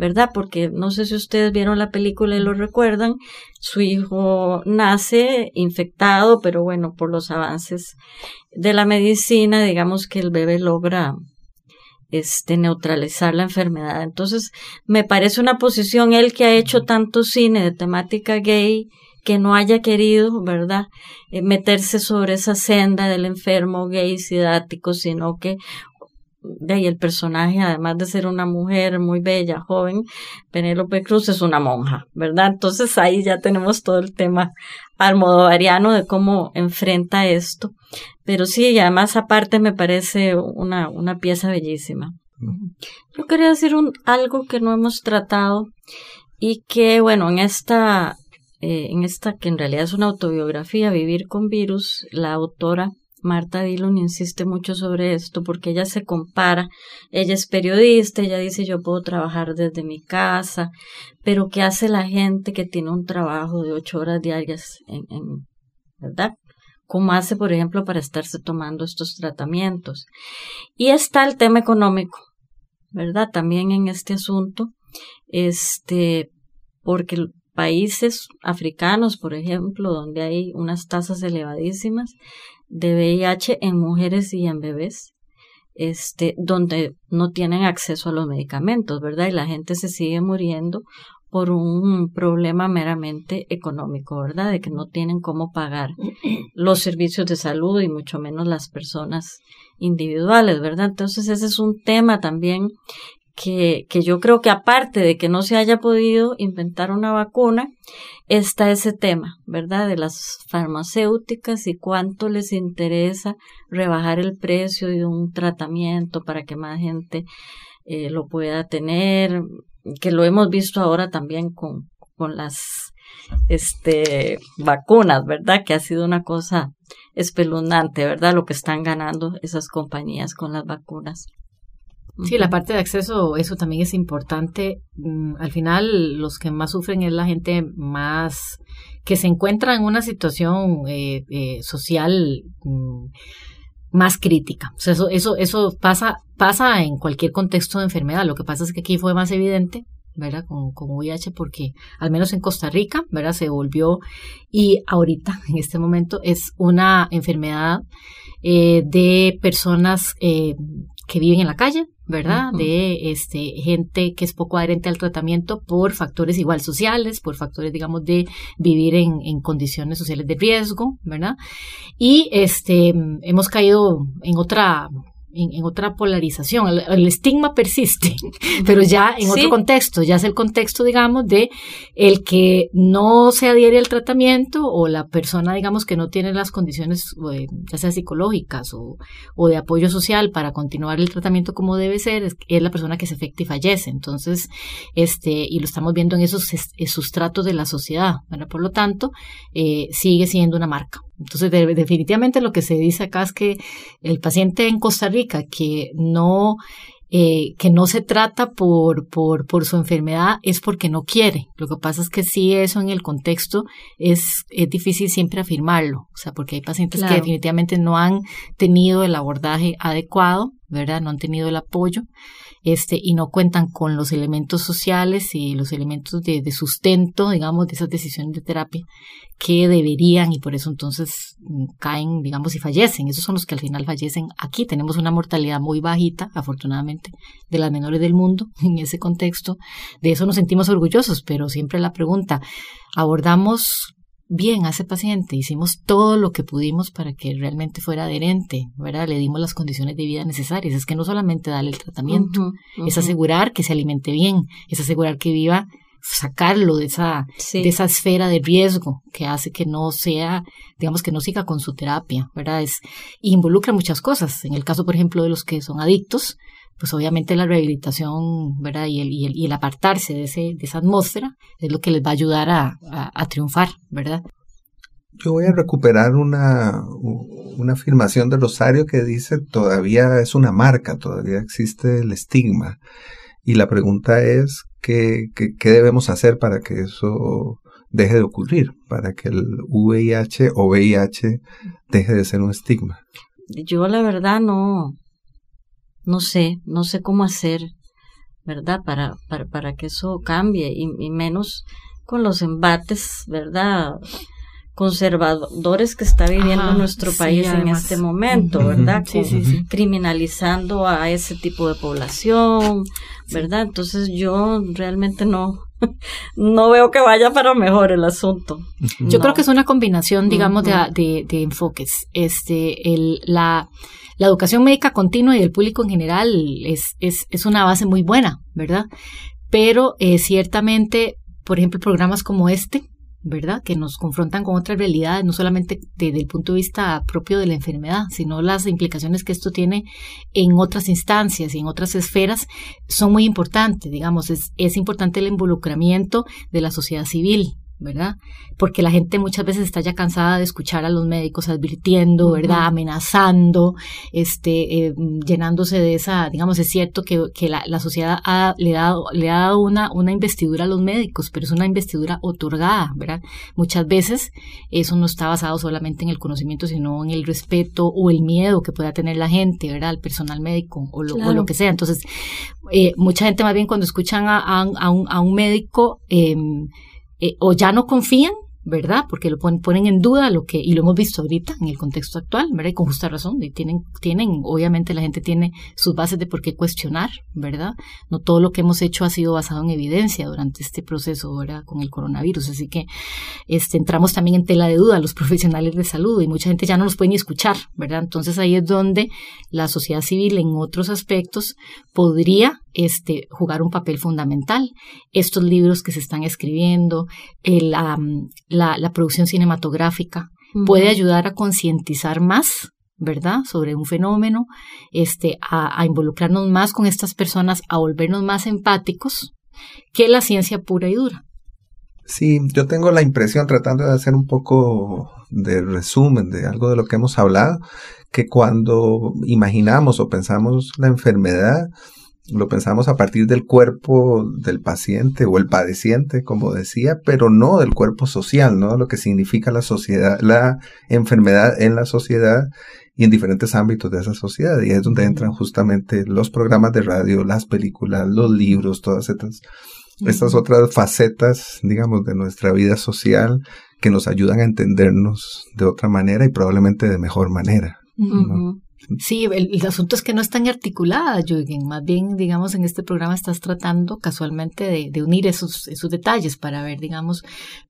C: ¿Verdad? Porque no sé si ustedes vieron la película y lo recuerdan, su hijo nace infectado, pero bueno, por los avances de la medicina, digamos que el bebé logra este neutralizar la enfermedad. Entonces, me parece una posición él que ha hecho tanto cine de temática gay que no haya querido, ¿verdad?, eh, meterse sobre esa senda del enfermo gay sidático, sino que de ahí el personaje, además de ser una mujer muy bella, joven, Penélope Cruz es una monja, ¿verdad? Entonces ahí ya tenemos todo el tema almodovariano de cómo enfrenta esto. Pero sí, y además aparte me parece una, una pieza bellísima. Yo quería decir un, algo que no hemos tratado y que, bueno, en esta, eh, en esta que en realidad es una autobiografía, Vivir con Virus, la autora Marta Dillon insiste mucho sobre esto porque ella se compara, ella es periodista, ella dice yo puedo trabajar desde mi casa, pero ¿qué hace la gente que tiene un trabajo de ocho horas diarias en, en ¿verdad? ¿Cómo hace, por ejemplo, para estarse tomando estos tratamientos? Y está el tema económico, ¿verdad? También en este asunto, este, porque países africanos, por ejemplo, donde hay unas tasas elevadísimas, de VIH en mujeres y en bebés, este, donde no tienen acceso a los medicamentos, ¿verdad? Y la gente se sigue muriendo por un problema meramente económico, ¿verdad? De que no tienen cómo pagar los servicios de salud y mucho menos las personas individuales, ¿verdad? Entonces ese es un tema también que, que yo creo que aparte de que no se haya podido inventar una vacuna, está ese tema, ¿verdad? De las farmacéuticas y cuánto les interesa rebajar el precio de un tratamiento para que más gente eh, lo pueda tener, que lo hemos visto ahora también con, con las este, vacunas, ¿verdad? Que ha sido una cosa espeluznante, ¿verdad? Lo que están ganando esas compañías con las vacunas.
B: Sí, la parte de acceso, eso también es importante. Mm, al final, los que más sufren es la gente más que se encuentra en una situación eh, eh, social mm, más crítica. O sea, eso, eso, eso pasa, pasa en cualquier contexto de enfermedad. Lo que pasa es que aquí fue más evidente, ¿verdad? Con, con VIH, porque al menos en Costa Rica, ¿verdad? Se volvió y ahorita, en este momento, es una enfermedad eh, de personas eh, que viven en la calle, ¿verdad? De este gente que es poco adherente al tratamiento por factores igual sociales, por factores, digamos, de vivir en, en condiciones sociales de riesgo, ¿verdad? Y este hemos caído en otra en, otra polarización. El, estigma persiste, pero ya en otro contexto, ya es el contexto, digamos, de el que no se adhiere al tratamiento o la persona, digamos, que no tiene las condiciones, eh, ya sea psicológicas o, o, de apoyo social para continuar el tratamiento como debe ser, es, la persona que se afecta y fallece. Entonces, este, y lo estamos viendo en esos sustratos de la sociedad, Por lo tanto, eh, sigue siendo una marca. Entonces, definitivamente lo que se dice acá es que el paciente en Costa Rica que no eh, que no se trata por, por, por su enfermedad es porque no quiere. Lo que pasa es que sí, eso en el contexto es, es difícil siempre afirmarlo. O sea, porque hay pacientes que definitivamente no han tenido el abordaje adecuado, ¿verdad? No han tenido el apoyo este, y no cuentan con los elementos sociales y los elementos de, de sustento, digamos, de esas decisiones de terapia que deberían y por eso entonces mm, caen, digamos, y fallecen. Esos son los que al final fallecen. Aquí tenemos una mortalidad muy bajita, afortunadamente, de las menores del mundo en ese contexto. De eso nos sentimos orgullosos, pero siempre la pregunta, ¿abordamos bien a ese paciente, hicimos todo lo que pudimos para que realmente fuera adherente, ¿verdad? Le dimos las condiciones de vida necesarias. Es que no solamente darle el tratamiento, es asegurar que se alimente bien, es asegurar que viva sacarlo de esa, de esa esfera de riesgo que hace que no sea, digamos que no siga con su terapia, ¿verdad? Es, involucra muchas cosas. En el caso, por ejemplo, de los que son adictos, pues obviamente la rehabilitación, ¿verdad? Y el, y el, y el apartarse de, ese, de esa atmósfera es lo que les va a ayudar a, a, triunfar, ¿verdad?
A: Yo voy a recuperar una, una afirmación de Rosario que dice todavía es una marca, todavía existe el estigma. Y la pregunta es, ¿qué, qué, qué debemos hacer para que eso deje de ocurrir, para que el VIH o VIH deje de ser un estigma?
C: Yo la verdad no, no sé, no sé cómo hacer, ¿verdad? Para, para, para que eso cambie y, menos con los embates, ¿verdad? conservadores que está viviendo nuestro país en este momento, ¿verdad? Sí, sí, Criminalizando a ese tipo de población, ¿verdad? Entonces yo realmente no, no veo que vaya para mejor el asunto.
B: Yo creo que es una combinación, digamos, de, de, de, enfoques. Este, el, la, la educación médica continua y del público en general es, es, es una base muy buena, ¿verdad? Pero eh, ciertamente, por ejemplo, programas como este, ¿verdad? Que nos confrontan con otras realidades, no solamente desde el punto de vista propio de la enfermedad, sino las implicaciones que esto tiene en otras instancias y en otras esferas, son muy importantes, digamos, es, es importante el involucramiento de la sociedad civil, ¿verdad? Porque la gente muchas veces está ya cansada de escuchar a los médicos advirtiendo, ¿verdad? Amenazando, este, eh, llenándose de esa, digamos, es cierto que, que la, la, sociedad ha, le, ha dado, le ha dado una, una investidura a los médicos, pero es una investidura otorgada, ¿verdad? Muchas veces eso no está basado solamente en el conocimiento, sino en el respeto o el miedo que pueda tener la gente, ¿verdad? Al personal médico o lo, o lo que sea. Entonces, eh, mucha gente más bien cuando escuchan a, a, un, a un médico, eh, eh, o ya no confían ¿verdad? Porque lo ponen, en duda lo que, y lo hemos visto ahorita en el contexto actual, ¿verdad? Y con justa razón, y tienen, tienen, obviamente la gente tiene sus bases de por qué cuestionar, ¿verdad? No todo lo que hemos hecho ha sido basado en evidencia durante este proceso, ¿verdad? Con el coronavirus, así que este, entramos también en tela de duda los profesionales de salud y mucha gente ya no nos puede ni escuchar, ¿verdad? Entonces ahí es donde la sociedad civil en otros aspectos podría este, jugar un papel fundamental. Estos libros que se están escribiendo, el, la, la producción cinematográfica, puede ayudar a concientizar más ¿verdad? Sobre un fenómeno, este, a, a, involucrarnos más con estas personas, a volvernos más empáticos que la ciencia pura y dura.
A: Sí, yo tengo la impresión, tratando de hacer un poco de resumen de algo de lo que hemos hablado, que cuando imaginamos o pensamos la enfermedad, lo pensamos a partir del cuerpo del paciente o el padeciente, como decía, pero no del cuerpo social, ¿no? Lo que significa la sociedad, la enfermedad en la sociedad y en diferentes ámbitos de esa sociedad. Y es donde entran justamente los programas de radio, las películas, los libros, todas estas, estas otras facetas, digamos, de nuestra vida social que nos ayudan a entendernos de otra manera y probablemente de mejor manera.
B: Sí, el, asunto es que no están articuladas, Jürgen. Más bien, digamos, en este programa estás tratando casualmente de, de unir esos, esos detalles para ver, digamos,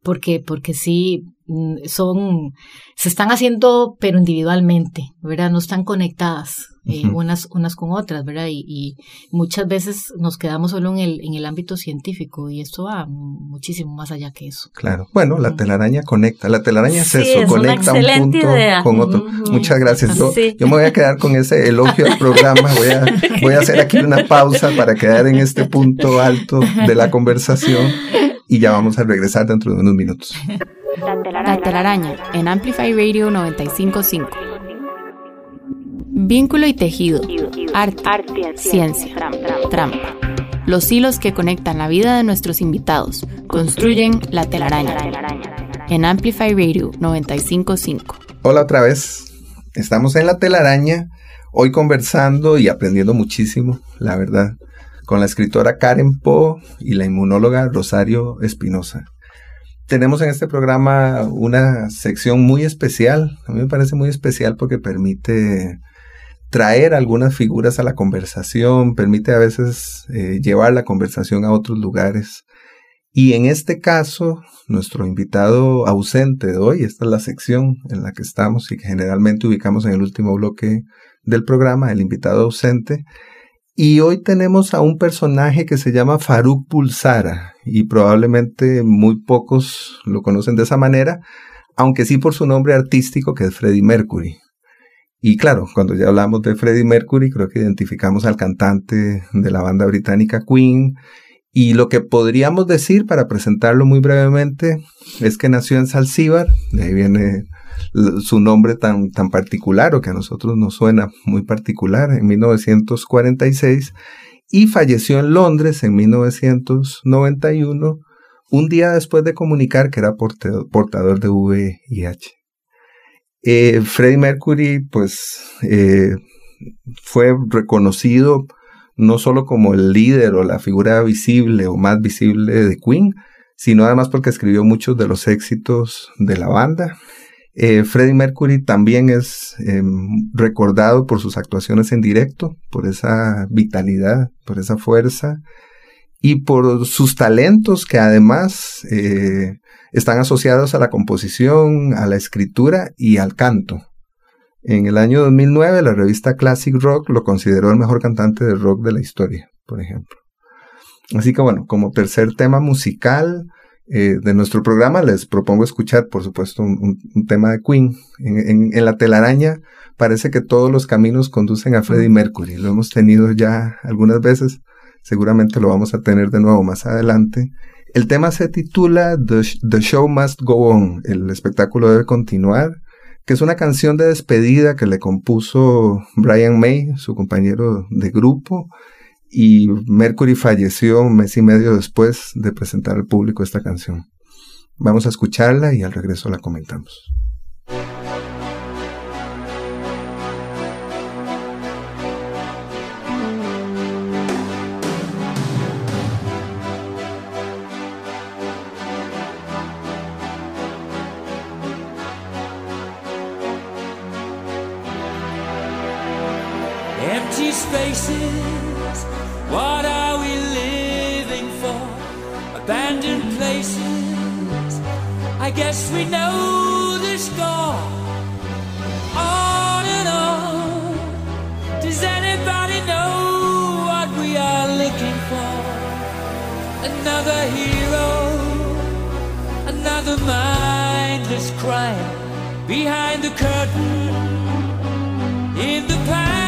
B: porque, porque sí, Mm, son, se están haciendo, pero individualmente, ¿verdad? No están conectadas eh, unas, unas con otras, ¿verdad? Y, muchas veces nos quedamos solo en el, en el ámbito científico y esto va muchísimo más allá que eso.
A: Claro. Bueno, la telaraña conecta, la telaraña es eso, conecta un punto con otro. Muchas gracias. Yo, yo me voy a quedar con ese elogio al programa, voy a, voy a hacer aquí una pausa para quedar en este punto alto de la conversación y ya vamos a regresar dentro de unos minutos.
D: La telaraña en Amplify Radio 955. Vínculo y tejido, arte, ciencia, trampa. Los hilos que conectan la vida de nuestros invitados construyen la telaraña en Amplify Radio 955.
A: Hola otra vez. Estamos en la telaraña, hoy conversando y aprendiendo muchísimo, la verdad, con la escritora Karen Poe y la inmunóloga Rosario Espinosa tenemos en este programa una sección muy especial. A mí me parece muy especial porque permite traer algunas figuras a la conversación, permite a veces eh, llevar la conversación a otros lugares. Y en este caso, nuestro invitado ausente de hoy, esta es la sección en la que estamos y que generalmente ubicamos en el último bloque del programa, el invitado ausente, Y hoy tenemos a un personaje que se llama Farouk Pulsara y probablemente muy pocos lo conocen de esa manera, aunque sí por su nombre artístico que es Freddie Mercury. Y claro, cuando ya hablamos de Freddie Mercury, creo que identificamos al cantante de la banda británica Queen. Y lo que podríamos decir, para presentarlo muy brevemente, es que nació en Salsíbar, de ahí viene su nombre tan, tan particular o que a nosotros nos suena muy particular, en 1946, y falleció en Londres en 1991, un día después de comunicar que era portador de VIH. Eh, Freddie Mercury, pues, eh, fue reconocido no solo como el líder o la figura visible o más visible de Queen, sino además porque escribió muchos de los éxitos de la banda. Eh, Freddie Mercury también es em, recordado por sus actuaciones en directo, por esa vitalidad, por esa fuerza y por sus talentos que además están asociados a la composición, a la escritura y al canto. En el año 2009 la revista Classic Rock lo consideró el mejor cantante de rock de la historia, por ejemplo. Así que bueno, como tercer tema musical eh, de nuestro programa les propongo escuchar, por supuesto, un, tema de Queen. En, en, la telaraña parece que todos los caminos conducen a Freddie Mercury. Lo hemos tenido ya algunas veces, seguramente lo vamos a tener de nuevo más adelante. El tema se titula The, Show Must Go On, el espectáculo debe continuar, que es una canción de despedida que le compuso Brian May, su compañero de grupo, y Mercury falleció un mes y medio después de presentar al público esta canción. Vamos a escucharla y al regreso la comentamos.
G: Another hero, another mindless crime behind the curtain in the past.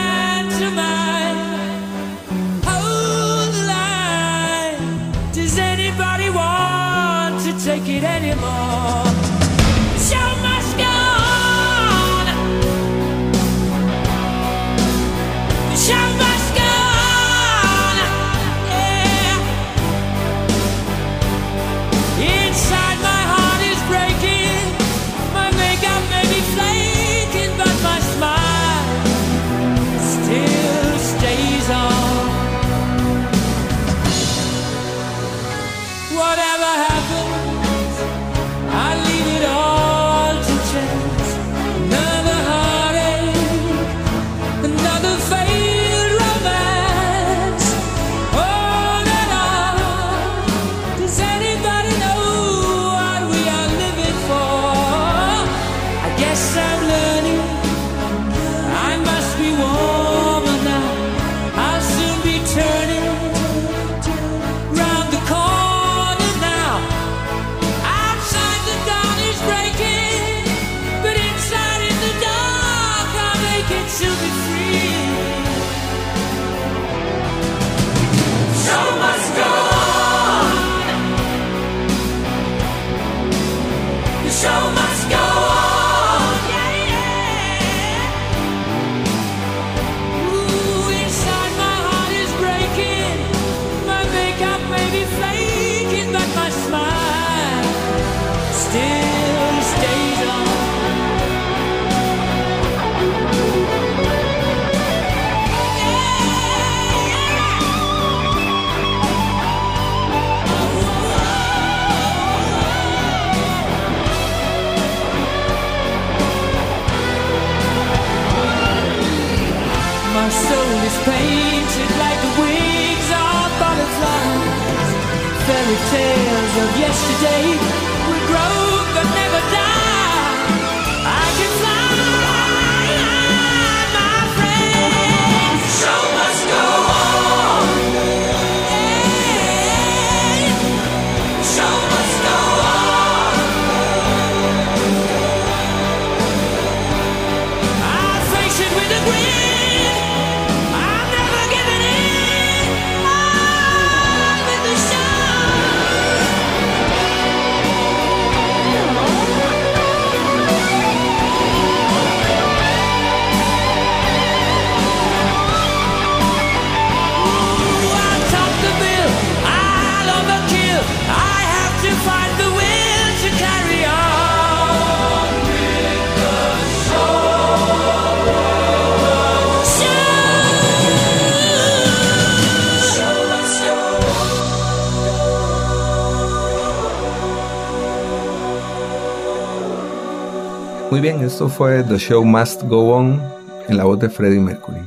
A: Bien, esto fue The Show Must Go On en la voz de Freddie Mercury.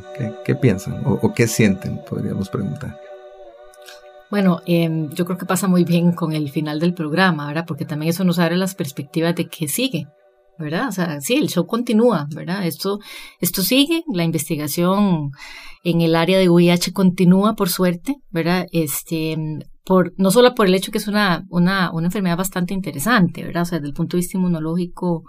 A: ¿Qué, piensan o, o, qué sienten? Podríamos preguntar.
B: Bueno, eh, yo creo que pasa muy bien con el final del programa, ¿verdad? Porque también eso nos abre las perspectivas de qué sigue, ¿verdad? O sea, sí, el show continúa, ¿verdad? Esto, esto sigue, la investigación en el área de VIH continúa, por suerte, ¿verdad? Este, por, no solo por el hecho que es una, una, una enfermedad bastante interesante, ¿verdad? O sea, desde el punto de vista inmunológico,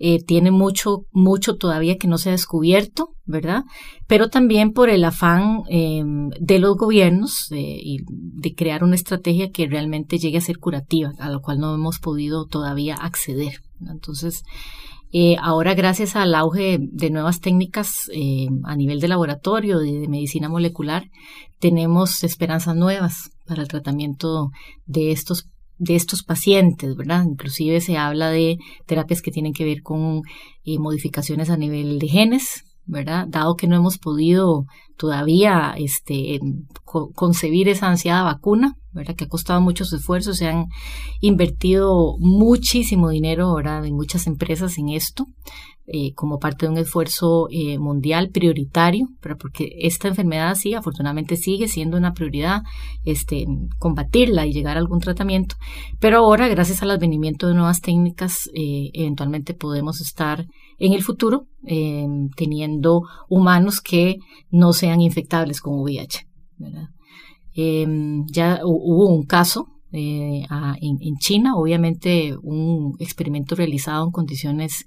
B: eh, tiene mucho, mucho todavía que no se ha descubierto, ¿verdad? Pero también por el afán eh, de los gobiernos eh, de crear una estrategia que realmente llegue a ser curativa, a lo cual no hemos podido todavía acceder. Entonces, ahora, gracias al auge de nuevas técnicas a nivel de laboratorio, de, de, medicina molecular, tenemos esperanzas nuevas para el tratamiento de estos de estos pacientes, ¿verdad? Inclusive se habla de terapias que tienen que ver con eh, modificaciones a nivel de genes, ¿verdad? Dado que no hemos podido todavía este, co concebir esa ansiada vacuna, ¿verdad? Que ha costado muchos esfuerzos, se han invertido muchísimo dinero, ¿verdad? En muchas empresas en esto, eh, como parte de un esfuerzo eh, mundial prioritario, pero porque esta enfermedad sí, afortunadamente sigue siendo una prioridad, este, combatirla y llegar a algún tratamiento, pero ahora, gracias al advenimiento de nuevas técnicas, eh, eventualmente podemos estar en el futuro eh, teniendo humanos que no sean infectables con VIH. ¿verdad? Eh, ya hubo un caso eh, a, en, China, obviamente un experimento realizado en condiciones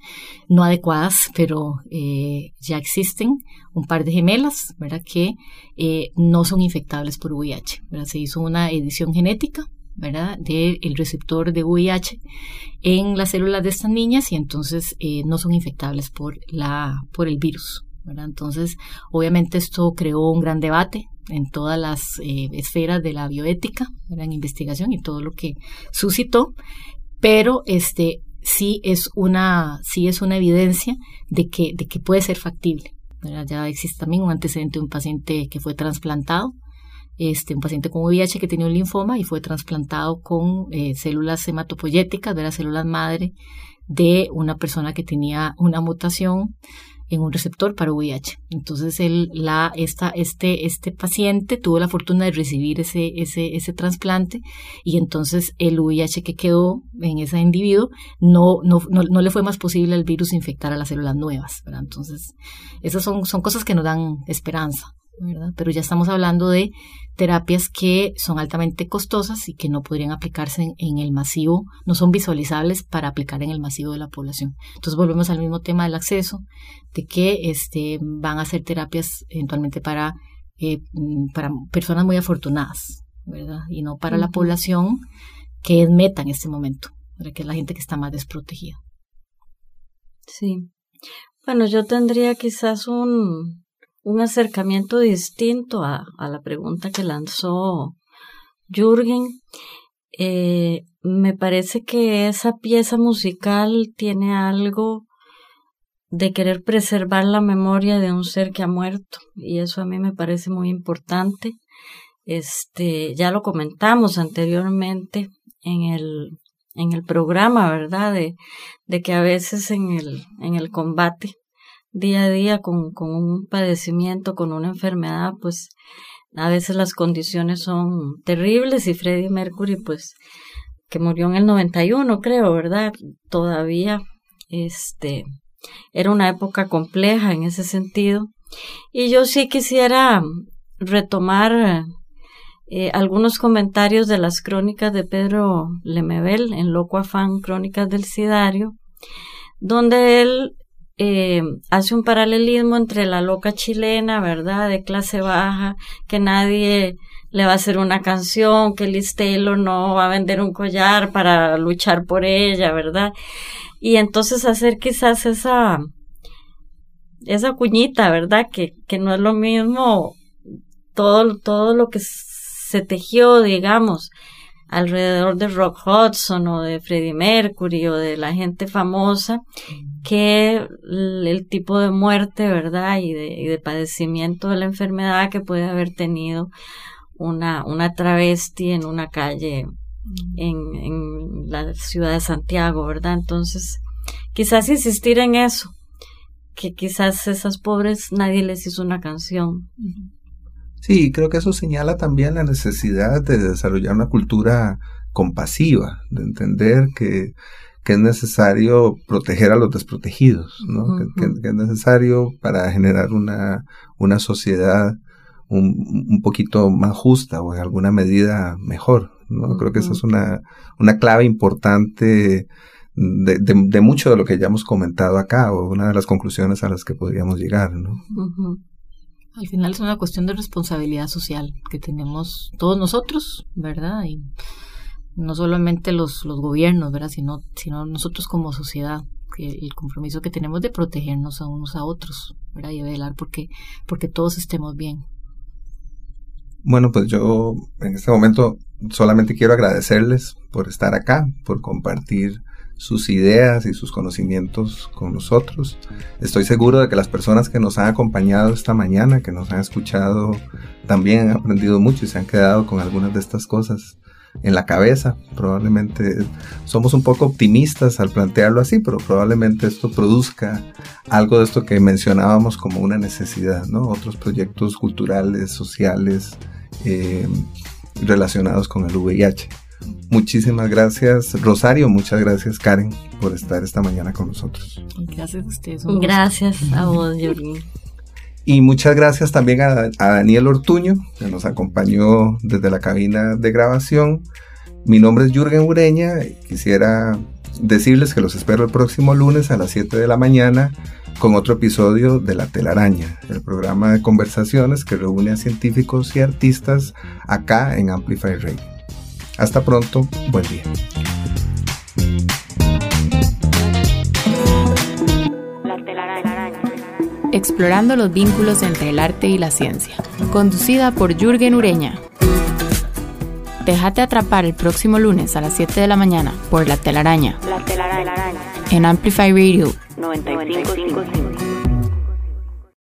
B: no adecuadas, pero eh, ya existen un par de gemelas, ¿verdad? Que eh, no son infectables por VIH. Se hizo una edición genética, ¿verdad? Del receptor de VIH en las células de estas niñas y entonces eh, no son infectables por la, por el virus. Entonces, obviamente esto creó un gran debate en todas las eh, esferas de la bioética, en investigación y todo lo que suscitó, pero este sí es una, sí es una evidencia de que, de que puede ser factible. ¿verdad? Ya existe también un antecedente de un paciente que fue trasplantado, este, un paciente con VIH que tenía un linfoma y fue trasplantado con eh, células hematopoyéticas de las células madre de una persona que tenía una mutación en un receptor para VIH. Entonces, él, la, esta, este, este paciente tuvo la fortuna de recibir ese, ese, ese trasplante y entonces el VIH que quedó en ese individuo no, no, no, no, le fue más posible al virus infectar a las células nuevas. Entonces, esas son, son cosas que nos dan esperanza. ¿verdad? Pero ya estamos hablando de terapias que son altamente costosas y que no podrían aplicarse en, en, el masivo, no son visualizables para aplicar en el masivo de la población. Entonces volvemos al mismo tema del acceso, de que este, van a ser terapias eventualmente para, eh, para personas muy afortunadas, ¿verdad? Y no para uh -huh. la población que es meta en este momento, ¿verdad? que es la gente que está más desprotegida.
C: Sí. Bueno, yo tendría quizás un, un acercamiento distinto a, a, la pregunta que lanzó Jürgen. Eh, me parece que esa pieza musical tiene algo de querer preservar la memoria de un ser que ha muerto y eso a mí me parece muy importante. Este, ya lo comentamos anteriormente en el en el programa, ¿verdad? De, de que a veces en el en el combate día a día con, con un padecimiento, con una enfermedad, pues a veces las condiciones son terribles y Freddie Mercury, pues, que murió en el 91, creo, ¿verdad? Todavía, este, era una época compleja en ese sentido. Y yo sí quisiera retomar eh, algunos comentarios de las crónicas de Pedro Lemebel en Loco Afán, Crónicas del Sidario, donde él eh, hace un paralelismo entre la loca chilena, ¿verdad? De clase baja, que nadie le va a hacer una canción, que Liz Taylor no va a vender un collar para luchar por ella, ¿verdad? Y entonces hacer quizás esa, esa cuñita, ¿verdad? Que, que no es lo mismo todo, todo lo que se tejió, digamos, alrededor de Rock Hudson o de Freddie Mercury o de la gente famosa que el, tipo de muerte, ¿verdad? Y de, y de, padecimiento de la enfermedad que puede haber tenido una, una travesti en una calle en, en la ciudad de Santiago, ¿verdad? Entonces, quizás insistir en eso, que quizás esas pobres nadie les hizo una canción.
A: Sí, creo que eso señala también la necesidad de desarrollar una cultura compasiva, de entender que, que es necesario proteger a los desprotegidos, ¿no? Que, que- que es necesario para generar una, una sociedad un, un poquito más justa o en alguna medida mejor. ¿no? Creo que esa es una, una clave importante de, de, de mucho de lo que ya hemos comentado acá, o una de las conclusiones a las que podríamos llegar. ¿no?
B: Al final es una cuestión de responsabilidad social que tenemos todos nosotros, ¿verdad? Y no solamente los, los gobiernos, ¿verdad? Sino, sino nosotros como sociedad, que el compromiso que tenemos de protegernos a unos a otros, ¿verdad? Y velar porque, porque todos estemos bien.
A: Bueno, pues yo en este momento solamente quiero agradecerles por estar acá, por compartir sus ideas y sus conocimientos con nosotros. Estoy seguro de que las personas que nos han acompañado esta mañana, que nos han escuchado, también han aprendido mucho y se han quedado con algunas de estas cosas en la cabeza. Probablemente somos un poco optimistas al plantearlo así, pero probablemente esto produzca algo de esto que mencionábamos como una necesidad, ¿no? Otros proyectos culturales, sociales, eh, relacionados con el VIH. Muchísimas gracias, Rosario. Muchas gracias, Karen, por estar esta mañana con nosotros.
B: Gracias a ustedes.
C: Gracias a vos, Jürgen.
A: Y muchas gracias también a, Daniel Ortuño, que nos acompañó desde la cabina de grabación. Mi nombre es Jürgen Ureña quisiera decirles que los espero el próximo lunes a las 7 de la mañana con otro episodio de La Telaraña, el programa de conversaciones que reúne a científicos y artistas acá en Amplify Radio. Hasta pronto, buen día.
D: Explorando los vínculos entre el arte y la ciencia. Conducida por Jürgen Ureña. Déjate atrapar el próximo lunes a las 7 de la mañana por La Telaraña
H: La telaraña.
D: en Amplify Radio
H: 95.5.